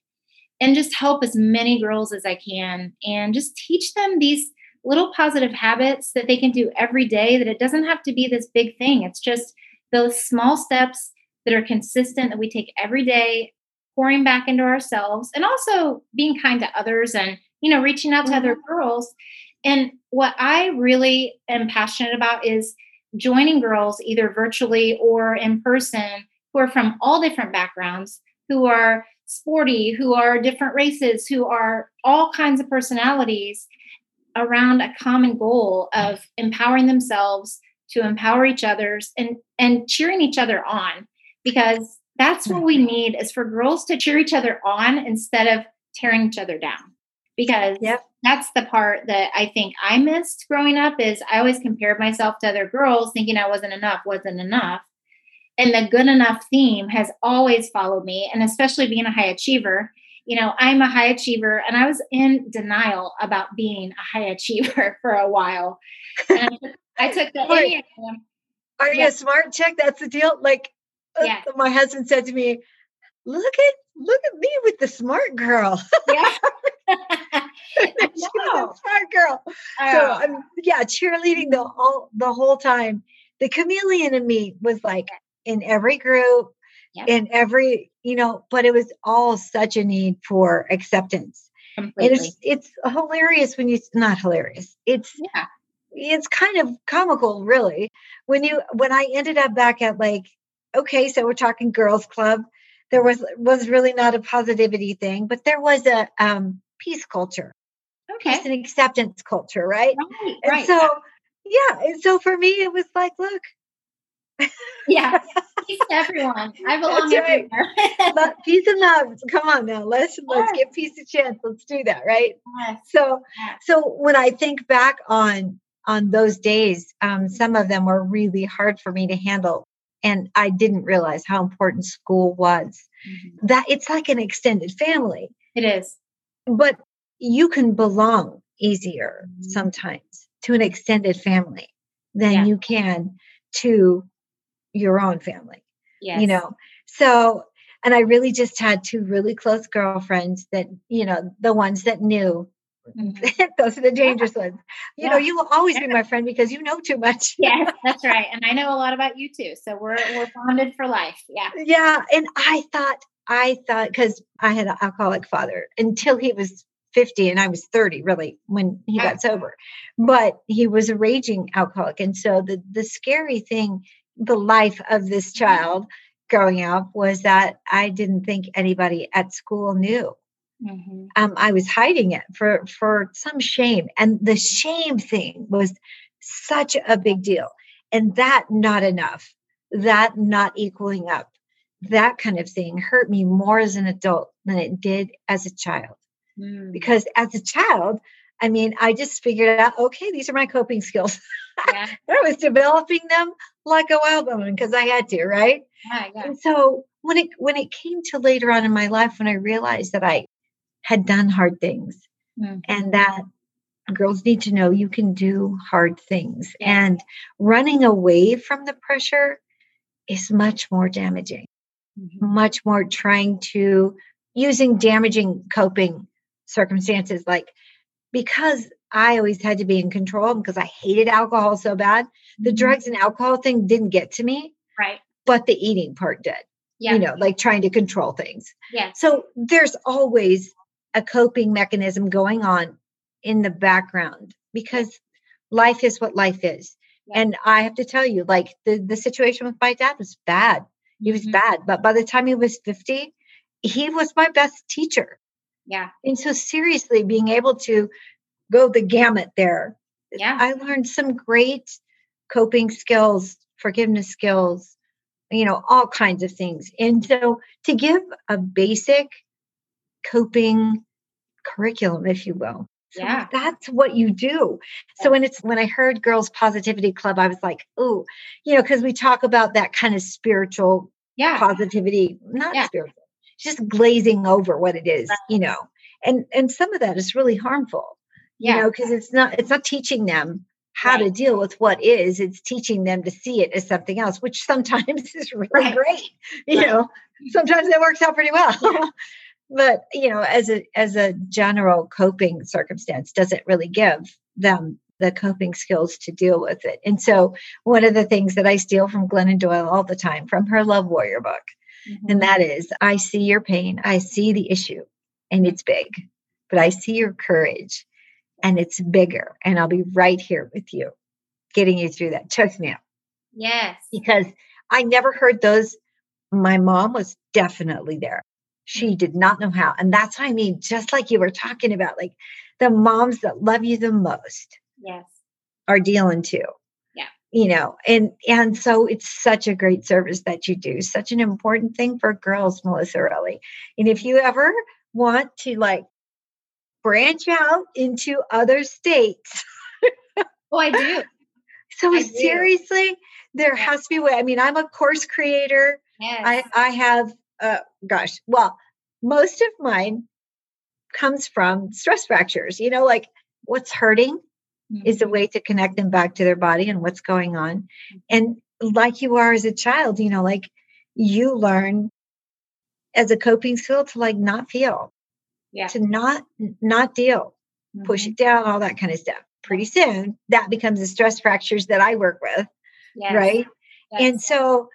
and just help as many girls as I can and just teach them these little positive habits that they can do every day that it doesn't have to be this big thing. It's just those small steps that are consistent that we take every day, pouring back into ourselves and also being kind to others and, you know, reaching out to mm-hmm. other girls. And what I really am passionate about is joining girls either virtually or in person who are from all different backgrounds, who are sporty, who are different races, who are all kinds of personalities around a common goal of empowering themselves to empower each others and and cheering each other on because that's what we mm-hmm. need is for girls to cheer each other on instead of tearing each other down. Because yep. that's the part that i think i missed growing up is i always compared myself to other girls thinking i wasn't enough wasn't enough. And the good enough theme has always followed me and especially being a high achiever. You know i'm a high achiever and i was in denial about being a high (laughs) achiever for a while. And i took the Wait, are you a smart chick? That's the deal. Like yeah. my husband said to me look at look at me with the smart girl yeah (laughs) (laughs) a smart girl so um, yeah cheerleading the whole the whole time the chameleon in me was like in every group, yep. in every, you know, but it was all such a need for acceptance. Completely. And it's it's hilarious when you not hilarious. It's yeah. It's kind of comical, really. When you when I ended up back at like, okay, so we're talking girls club. There was was really not a positivity thing, but there was a um peace culture. Okay. Peace and acceptance culture, right? right and right. so yeah, and so for me it was like, look, yeah, (laughs) peace to everyone. I belong That's everywhere. (laughs) peace and love. Come on now, let's let's give peace a chance. Let's do that, right? Yes. So, yes. so when I think back on on those days, um, some of them were really hard for me to handle, and I didn't realize how important school was. Mm-hmm. That it's like an extended family. It is, but you can belong easier mm-hmm. sometimes to an extended family than yeah. you can to your own family. Yes. You know, so, and I really just had two really close girlfriends that, you know, the ones that knew. (laughs) Those are the dangerous (laughs) ones. You yeah. know, you will always be my friend because you know too much. yeah, (laughs) that's right. And I know a lot about you too. So we're we're bonded for life. Yeah. Yeah. And I thought, I thought because I had an alcoholic father until he was 50 and I was 30 really when he got sober. But he was a raging alcoholic. And so the the scary thing the life of this mm-hmm. child growing up was that I didn't think anybody at school knew. Mm-hmm. Um, I was hiding it for for some shame, and the shame thing was such a big deal, and that not enough, that not equaling up, that kind of thing hurt me more as an adult than it did as a child. Mm. Because as a child, I mean, I just figured out, okay, these are my coping skills. Yeah. (laughs) I was developing them like a wild woman because I had to, right? Yeah, yeah. And so when it when it came to later on in my life, when I realized that I had done hard things mm-hmm. and that girls need to know you can do hard things yeah. and running away from the pressure is much more damaging mm-hmm. much more trying to using damaging coping circumstances like because I always had to be in control because I hated alcohol so bad. The mm-hmm. drugs and alcohol thing didn't get to me. Right. But the eating part did. Yeah. You know, like trying to control things. Yeah. So there's always a coping mechanism going on in the background because life is what life is. Yeah. And I have to tell you, like the, the situation with my dad was bad. He was mm-hmm. bad. But by the time he was 50, he was my best teacher. Yeah. And so seriously being able to go the gamut there. Yeah. I learned some great coping skills, forgiveness skills, you know, all kinds of things. And so to give a basic coping curriculum, if you will. So yeah. That's what you do. So when it's when I heard Girls Positivity Club, I was like, oh, you know, because we talk about that kind of spiritual yeah. positivity, not yeah. spiritual, just glazing over what it is, you know. And and some of that is really harmful yeah. you know because it's not it's not teaching them how right. to deal with what is it's teaching them to see it as something else which sometimes (laughs) is really right. great you right. know sometimes that works out pretty well (laughs) but you know as a as a general coping circumstance doesn't really give them the coping skills to deal with it? And so one of the things that i steal from glennon doyle all the time from her love warrior book mm-hmm. and that is i see your pain i see the issue and it's big but i see your courage and it's bigger and i'll be right here with you getting you through that. Choke me up yes. Because i never heard those my mom was definitely there she did not know how. And that's what I mean, just like you were talking about, like the moms that love you the most. Yes. Are dealing too. Yeah. You know, and and so it's such a great service that you do, such an important thing for girls, Melissa, really. And if you ever want to like branch out into other states. (laughs) oh, I do. So I seriously, do. there has to be a way. I mean, I'm a course creator. Yes. I, I have uh, gosh, well, most of mine comes from stress fractures. You know, like what's hurting mm-hmm. is a way to connect them back to their body and what's going on. And like you are as a child, you know, like you learn as a coping skill to like not feel, yeah. to not not deal, mm-hmm. push it down, all that kind of stuff. Pretty soon, that becomes the stress fractures that I work with, yes. right? Yes. And so,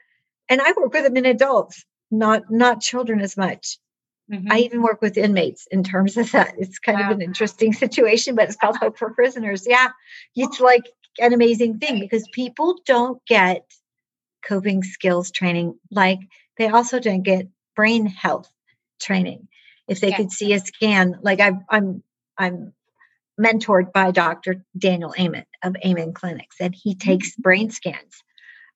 and I work with them in adults not not children as much. Mm-hmm. I even work with inmates in terms of that. It's kind wow. of an interesting situation, but it's called (laughs) Hope for Prisoners. Yeah, it's like an amazing thing because people don't get coping skills training like they also don't get brain health training. If they yeah. could see a scan, like I, I'm, I'm mentored by Dr. Daniel Amen of Amen Clinics, and he mm-hmm. takes brain scans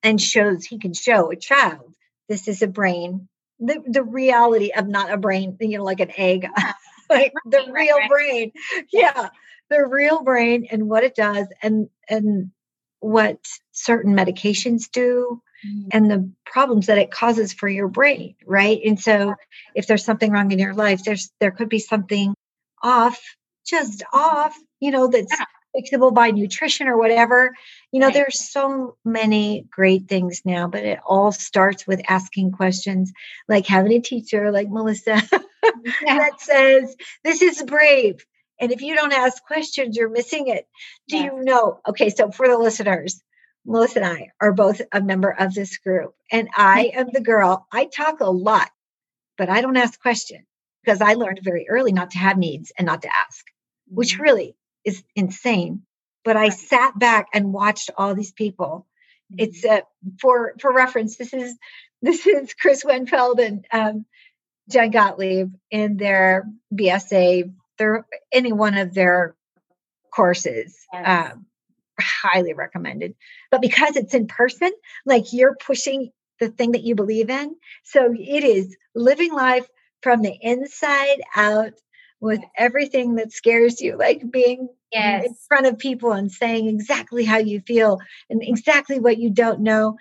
and shows he can show a child this is a brain. The, the reality of not a brain you know like an egg (laughs) like the real brain. Yeah the real brain and what it does and and what certain medications do mm. and the problems that it causes for your brain right? And so if there's something wrong in your life there's there could be something off just off you know that's yeah fixable by nutrition or whatever. You know, right. there's so many great things now, but it all starts with asking questions, like having a teacher like Melissa (laughs) yeah. that says, This is brave. And if you don't ask questions, you're missing it. Do yeah. you know? Okay, so for the listeners, Melissa and I are both a member of this group, and I am the girl. I talk a lot, but I don't ask questions because I learned very early not to have needs and not to ask, which mm-hmm. really is insane. But I sat back and watched all these people. It's uh, for for reference. This is (laughs) this is Chris Winfield and um, Jen Gottlieb in their BSA. They're any one of their courses. Yes. Um, highly recommended. But because it's in person, like you're pushing the thing that you believe in. So it is living life from the inside out with everything that scares you, like being yes. in front of people and saying exactly how you feel and exactly what you don't know,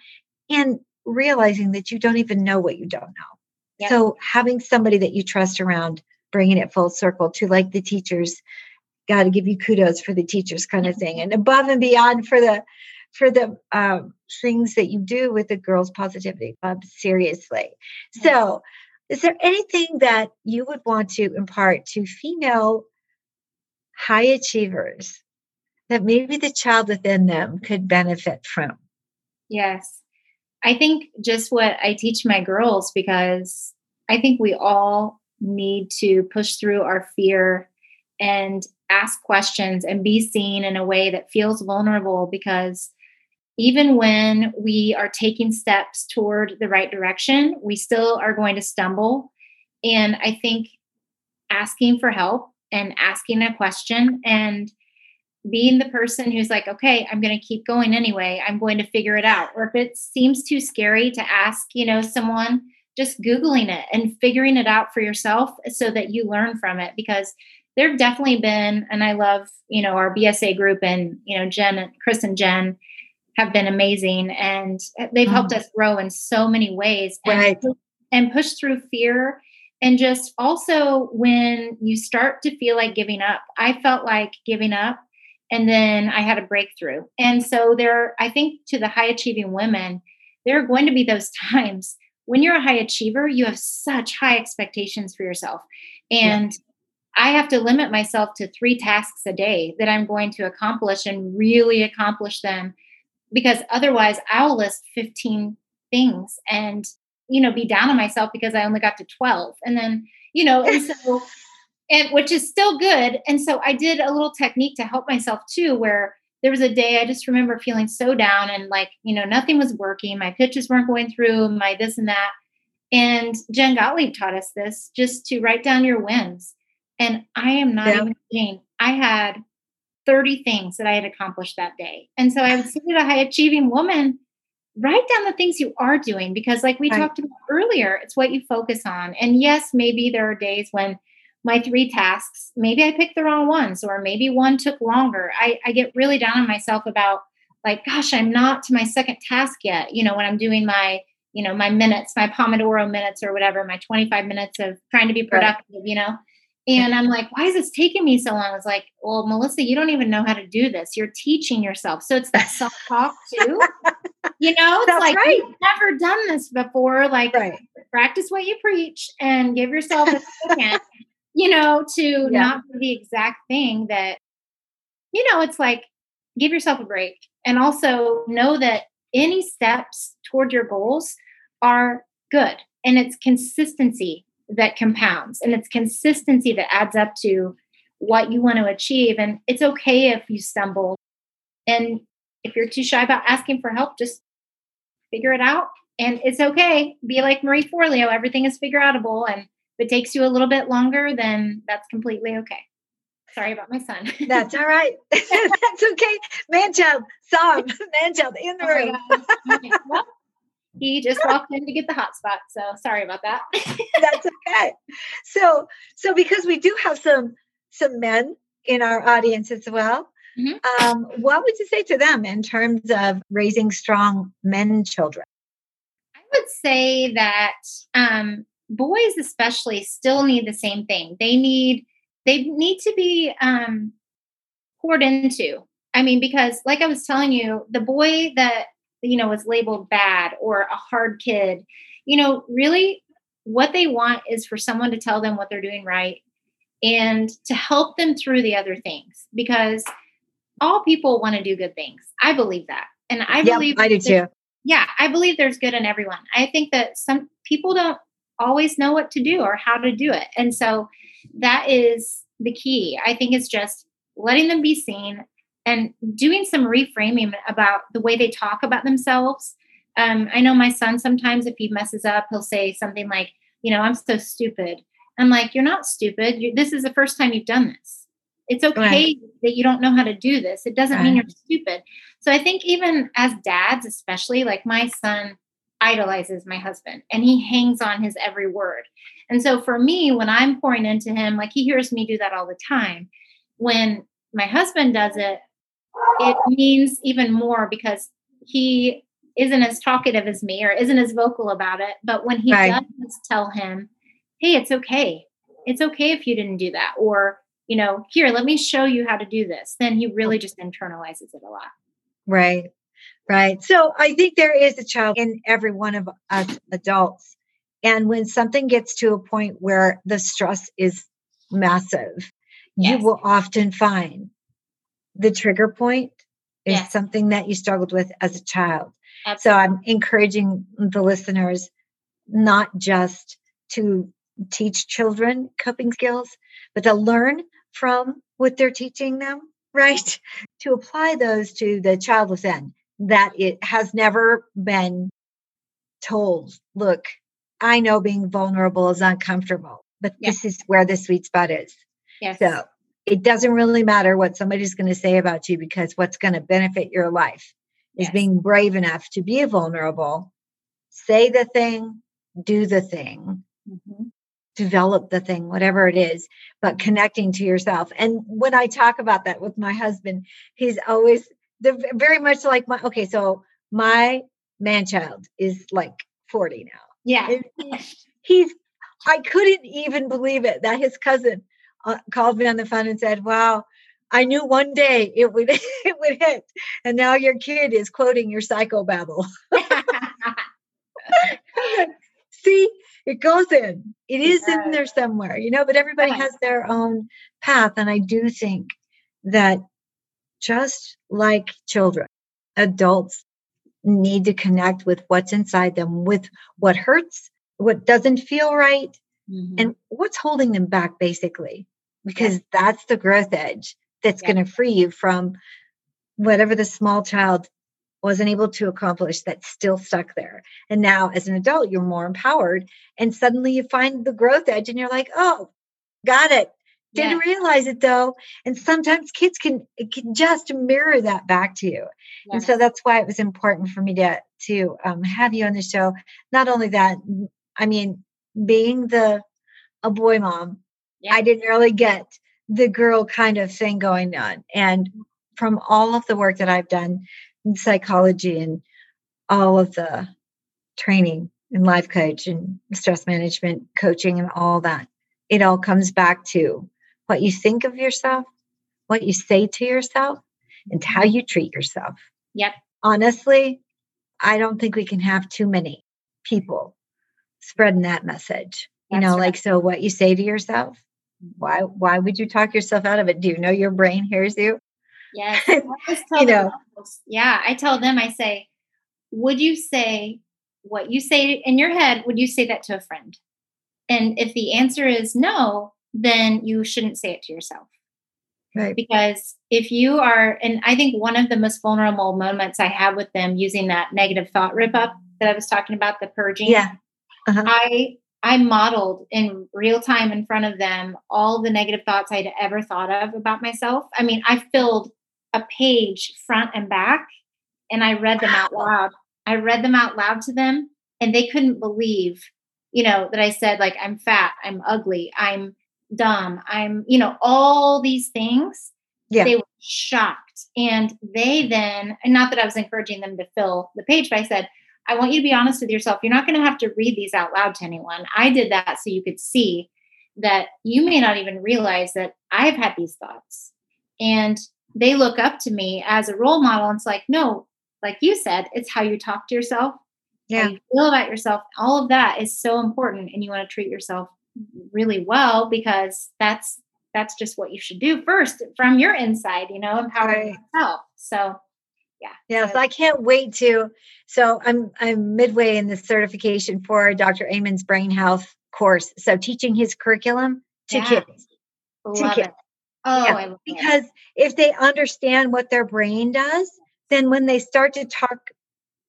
and realizing that you don't even know what you don't know. Yes. So, having somebody that you trust around, bringing it full circle to like the teachers, got to give you kudos for the teachers kind of thing, and above and beyond for the for the um, things that you do with the Girls Positivity Club. Seriously, so is there anything that you would want to impart to female high achievers that maybe the child within them could benefit from? Yes. I think just what I teach my girls because I think we all need to push through our fear and ask questions and be seen in a way that feels vulnerable because even when we are taking steps toward the right direction, we still are going to stumble. And I think asking for help and asking a question and being the person who's like, okay, I'm going to keep going anyway. I'm going to figure it out. Or if it seems too scary to ask, you know, someone, just Googling it and figuring it out for yourself so that you learn from it. Because there have definitely been, and I love, you know, our BSA group and, you know, Jen and Chris and Jen have been amazing and they've mm. helped us grow in so many ways and, right. and push through fear and just also when you start to feel like giving up i felt like giving up and then i had a breakthrough and so there i think to the high achieving women there are going to be those (laughs) times when you're a high achiever, you have such high expectations for yourself. And yeah. I have to limit myself to three tasks a day that I'm going to accomplish and really accomplish them because otherwise I'll list 15 things and you know be down on myself because I only got to 12 and then you know and so (laughs) and which is still good. And so I did a little technique to help myself too where there was a day I just remember feeling so down and like you know nothing was working. My pitches weren't going through my this and that. And Jen Gottlieb taught us this just to write down your wins. And I am not yeah. even kidding. I had 30 things that I had accomplished that day. And so I would say to a high achieving woman, write down the things you are doing because, like we right. talked about earlier, it's what you focus on. And yes, maybe there are days when my three tasks, maybe I picked the wrong ones, or maybe one took longer. I, I get really down on myself about, like, gosh, I'm not to my second task yet. You know, when I'm doing my, you know, my minutes, my Pomodoro minutes or whatever, my 25 minutes of trying to be productive, right. you know. And I'm like, why is this taking me so long? I was like, well, Melissa, you don't even know how to do this. You're teaching yourself. So it's that self talk too. (laughs) you know, it's That's like, right. you've never done this before. Like, right. practice what you preach and give yourself a second, you know, to yeah. not do the exact thing that, you know, it's like, give yourself a break. And also know that any steps toward your goals are good and it's consistency that compounds and it's consistency that adds up to what you want to achieve. And it's okay if you stumble. And if you're too shy about asking for help, just figure it out. And it's okay. Be like Marie Forleo, everything is figure outable. And if it takes you a little bit longer, then that's completely okay. Sorry about my son. That's all right. (laughs) (laughs) that's okay. Man child, Sam, (laughs) man child in the oh room. well, he just walked in to get the hotspot. So sorry about that. (laughs) That's okay. So so because we do have some some men in our audience as well. Mm-hmm. Um, what would you say to them in terms of raising strong men children? I would say that um, boys, especially, still need the same thing. They need they need to be um, poured into. I mean, because like I was telling you, the boy that you know was labeled bad or a hard kid. You know really what they want is for someone to tell them what they're doing right and to help them through the other things because all people want to do good things. I believe that. And i yep, believe i do too. Yeah i believe there's good in everyone. I think that some people don't always know what to do or how to do it. And so that is the key. I think it's just letting them be seen and doing some reframing about the way they talk about themselves. Um, I know my son sometimes, if he messes up, he'll say something like, you know, I'm so stupid. I'm like, you're not stupid. you this is the first time you've done this. It's okay right. that you don't know how to do this. It doesn't right. mean you're stupid. So I think even as dads, especially like my son idolizes my husband and he hangs on his every word. And so for me, when I'm pouring into him, like he hears me do that all the time. When my husband does it, it means even more because he isn't as talkative as me or isn't as vocal about it. But when he right. does tell him, hey, it's okay. It's okay if you didn't do that. Or, you know, here, let me show you how to do this. Then he really just internalizes it a lot. Right. Right. So I think there is a child in every one of us adults. And when something gets to a point where the stress is massive, yes. you will often find the trigger point is something that you struggled with as a child. Absolutely. So I'm encouraging the listeners not just to teach children coping skills, but to learn from what they're teaching them, (laughs) right? to apply those to the child end that it has never been told, look, I know being vulnerable is uncomfortable, but yes. this is where the sweet spot is. Yes. So it doesn't really matter what somebody's going to say about you because what's going to benefit your life is being brave enough to be vulnerable, say the thing, do the thing, mm-hmm. develop the thing, whatever it is, but connecting to yourself. And when I talk about that with my husband, he's always the, very much like my, okay, so my man child is like 40 now. Yeah. he's, I couldn't even believe it that his cousin uh, called me on the phone and said, "Wow, I knew one day it would (laughs) it would hit, and now your kid is quoting your psychobabble." (laughs) See, it goes in. It is yes. in there somewhere, you know, but everybody has their own path. And I do think that just like children, adults need to connect with what's inside them, with what hurts, what doesn't feel right, mm-hmm. and what's holding them back, basically, because that's the growth edge that's yeah. going to free you from whatever the small child wasn't able to accomplish that's still stuck there. And now, as an adult, you're more empowered, and suddenly you find the growth edge, and you're like, oh, got it. Didn't yeah. realize it though. And sometimes kids can can just mirror that back to you. And so that's why it was important for me to to um, have you on the show. Not only that, I mean, being the a boy mom, yeah. I didn't really get the girl kind of thing going on. And from all of the work that I've done in psychology and all of the training and life coach and stress management coaching and all that, it all comes back to what you think of yourself, what you say to yourself, and how you treat yourself. Yep. Honestly, I don't think we can have too many people spreading that message. That's you know, right. like so what you say to yourself, why why would you talk yourself out of it? Do you know your brain hears you? Yes. (laughs) you know. Yeah, I tell them I say, would you say what you say in your head, would you say that to a friend? And if the answer is no, then you shouldn't say it to yourself. Right. Because if you are, and I think one of the most vulnerable moments I have with them using that negative thought rip up that I was talking about, the purging. Yeah. Uh-huh. I I modeled in real time in front of them all the negative thoughts I'd ever thought of about myself. I mean, I filled a page front and back and I read them out loud. I read them out loud to them and they couldn't believe, you know, that I said like I'm fat, I'm ugly, I'm dumb, I'm, you know, all these things. Yeah. They were shocked. And they then, and not that I was encouraging them to fill the page, but I said, I want you to be honest with yourself. You're not going to have to read these out loud to anyone. I did that so you could see that you may not even realize that I've had these thoughts. And they look up to me as a role model. And it's like, no, like you said, it's how you talk to yourself, yeah. how you feel about yourself. All of that is so important. And you want to treat yourself really well because that's that's just what you should do first from your inside, you know, empowering right. yourself. So yeah. Yes, so, I can't wait to. So I'm I'm midway in the certification for Dr. Amen's brain health course. So teaching his curriculum to yeah. kids. Love to kids. It. Oh, yeah. because it. if they understand what their brain does, then when they start to talk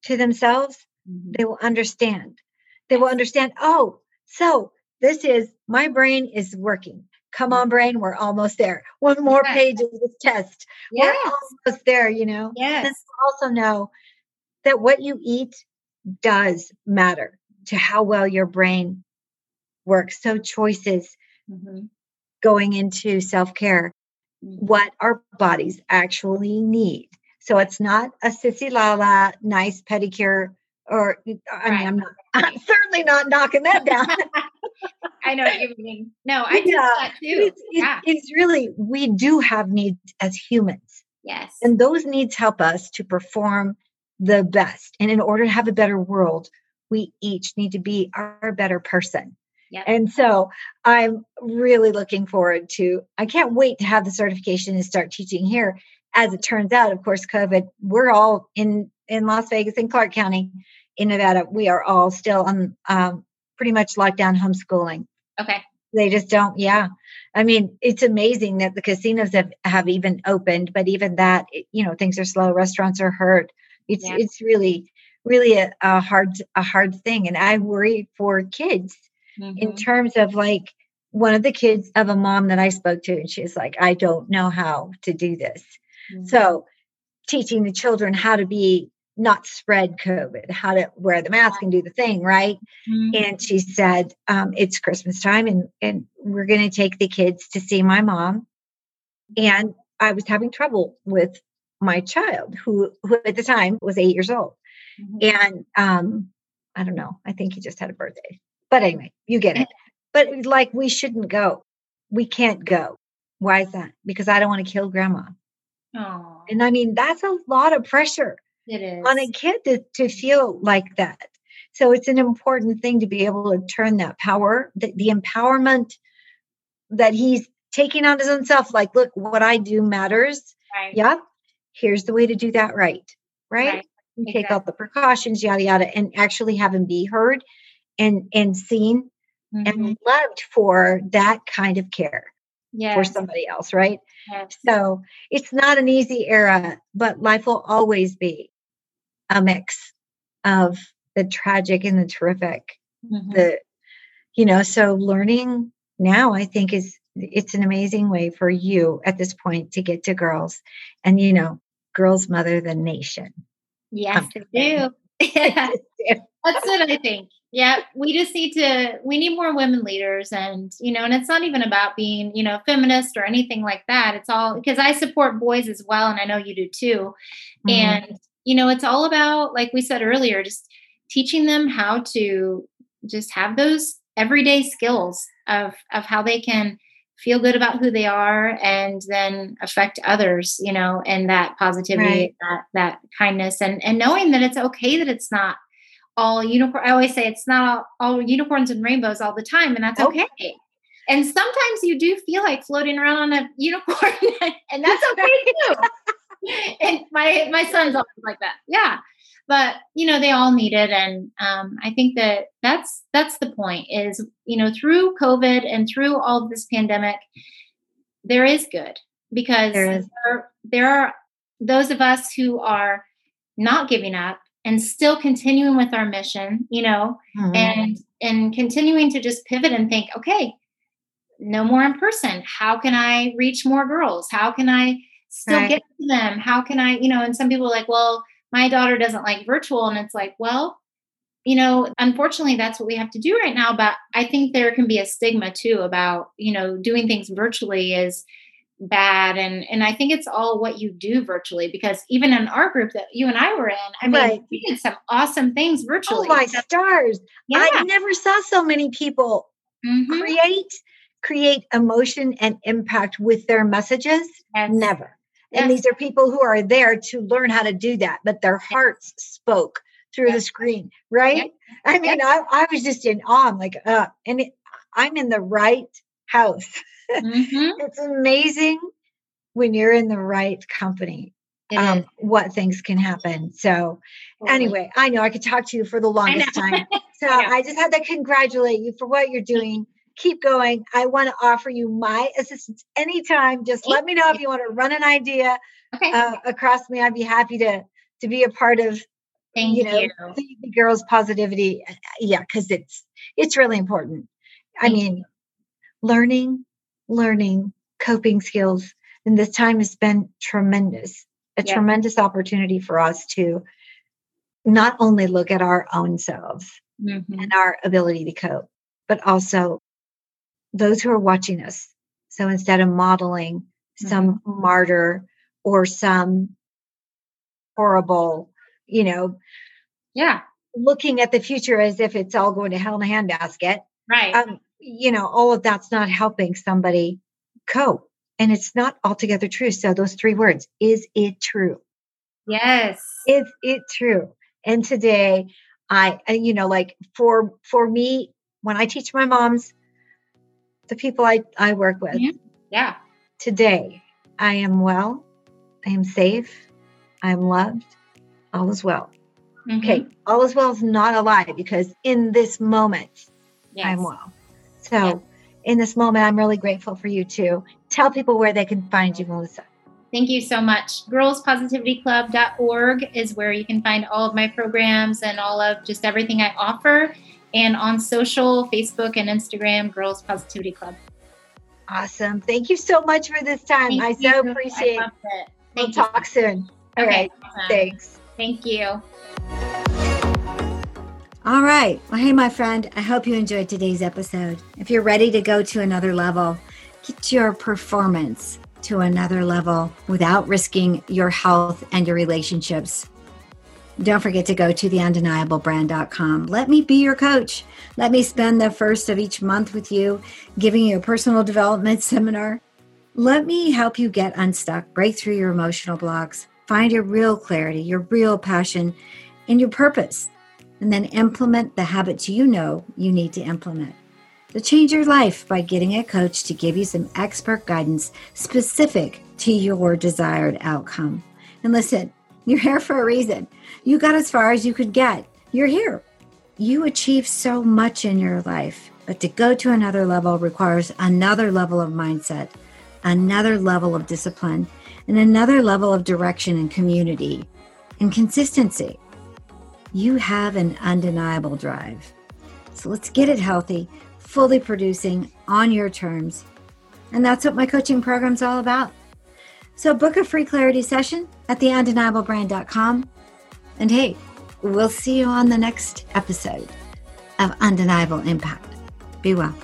to themselves, mm-hmm. they will understand. They will understand, oh, so this is my brain is working. Come on, brain, we're almost there. One more yes. page of this test. Yes. We're almost there, you know? Yes. And also know that what you eat does matter to how well your brain works. So choices mm-hmm. going into self-care, mm-hmm. what our bodies actually need. So it's not a sissy la nice pedicure or I mean, I'm not, (laughs) I'm certainly not knocking that down. (laughs) I know what you mean. No, I do that too. It's, yeah. it's really, we do have needs as humans. Yes. And those needs help us to perform the best. And in order to have a better world, we each need to be our better person. Yep. And so I'm really looking forward to, I can't wait to have the certification and start teaching here. As it turns out, of course, COVID, we're all in in Las Vegas and Clark County in Nevada, we are all still on um, pretty much lockdown homeschooling. Okay. They just don't, yeah. I mean, it's amazing that the casinos have, have even opened, but even that, you know, things are slow. Restaurants are hurt. It's yeah. it's really, really a, a, hard a hard thing, and I worry for kids mm-hmm. in terms of like one of the kids of a mom that I spoke to, and she's like, I don't know how to do this. Mm-hmm. So, teaching the children how to be not spread COVID, how to wear the mask and do the thing, right? Mm-hmm. And she said, um, it's Christmas time and, and we're going to take the kids to see my mom. And I was having trouble with my child, who, who at the time was eight years old. Mm-hmm. And um, I don't know, I think he just had a birthday. But anyway, you get it. But like, we shouldn't go. We can't go. Why is that? Because I don't want to kill grandma. Aww. And I mean, that's a lot of pressure it is. on a kid to, to feel like that So it's an important thing to be able to turn that power, the, the empowerment that he's taking on his own self. Like, look, what I do matters. Right. Yep. Here's the way to do that right. Right. Right. And take all the precautions, yada yada, and actually have him be heard and and seen Mhm. and loved for that kind of care yes. for somebody else, right? yes. So it's not an easy era, but life will always be a mix of the tragic and the terrific. Mhm. The you know, so learning now I think is it's an amazing way for you at this point to get to girls. And you know, girls mother the nation. yes, (laughs) (laughs) do. That's it, I think. Yeah, we just need to, we need more women leaders. And, you know, and it's not even about being, you know, feminist or anything like that. It's all because I support boys as well. And I know you do too. Mhm. And, you know, it's all about, like we said earlier, just teaching them how to just have those everyday skills of, of how they can feel good about who they are and then affect others you know and that positivity Right. that that kindness and and knowing that it's okay that it's not all unicorn i always say it's not all, all unicorns and rainbows all the time and that's Nope. okay and sometimes you do feel like floating around on a unicorn (laughs) and that's okay too (laughs) and my my son's always like that. Yeah. But you know they all need it. And um, i think that that's that's the point is you know through covid and through all of this pandemic there is good because There is. there, there are those of us who are not giving up and still continuing with our mission you know Mhm. and and continuing to just pivot and think okay no more in person. How can i reach more girls? How can i still Right. get to them how can i you know and some people are like well my daughter doesn't like virtual and it's like well you know unfortunately that's what we have to do right now but i think there can be a stigma too about you know doing things virtually is bad and and i think it's all what you do virtually because even in our group that you and i were in i mean Right. we did some awesome things oh virtually my So- stars. yeah I never saw so many people Mhm. create create emotion and impact with their messages Yes. never and these are people who are there to learn how to do that but their hearts spoke through Yeah. the screen right i mean I, I was just in awe i'm like uh and it, i'm in the right house Mhm. (laughs) it's amazing when you're in the right company um, what things can happen so anyway i know i could talk to you for the longest know. time (laughs) so I. I just had to congratulate you for what you're doing. Keep going. I want to offer you my assistance anytime. Just let me know if you want to run an idea okay uh, across me. I'd be happy to to be a part of thank you you, know the, the girls' positivity. Uh, Yeah, because it's it's really important. I Thank mean, learning, learning, coping skills, and this time has been tremendous. A Yeah. tremendous opportunity for us to not only look at our own selves Mhm. and our ability to cope, but also those who are watching us. So instead of modeling some martyr or some horrible, you know, yeah looking at the future as if it's all going to hell in a handbasket, right um, you know, all of that's not helping somebody cope. And it's not altogether true. So those three words, is it true? yes is it true and today i you know like for for me when i teach my moms the people i i work with Mhm. yeah today i am well i am safe i am loved all is well Mhm. okay all is well is not a lie because in this moment yes. i'm well so Yeah. in this moment i'm really grateful for you too tell people where they can find you melissa Thank you so much. Girlspositivityclub.org is where you can find all of my programs and all of just everything I offer. And on social, Facebook and Instagram, Girls Positivity Club. awesome thank you so much for this time Thank i you. so appreciate I loved it. we'll you. talk soon all Okay. right awesome. thanks Thank you. All right. Well, hey, my friend, I hope you enjoyed today's episode. If you're ready to go to another level, get your performance to another level without risking your health and your relationships. Don't forget to go to theundeniablebrand.com. Let me be your coach. Let me spend the first of each month with you, giving you a personal development (laughs) seminar. Let me help you get unstuck, break through your emotional blocks, find your real clarity, your real passion, and your purpose and then implement the habits you know you need to implement. To change your life by getting a coach to give you some expert guidance specific to your desired outcome. And listen, you're here for a reason. You got as far as you could get. You're here. You achieve so much in your life, but to go to another level requires another level of mindset, another level of discipline, and another level of direction and community and consistency. You have an undeniable drive. So let's get it healthy, fully producing on your terms. And that's what my coaching program's all about. So book a free clarity session at theundeniablebrand.com. And hey, we'll see you on the next episode of Undeniable Impact. Be well.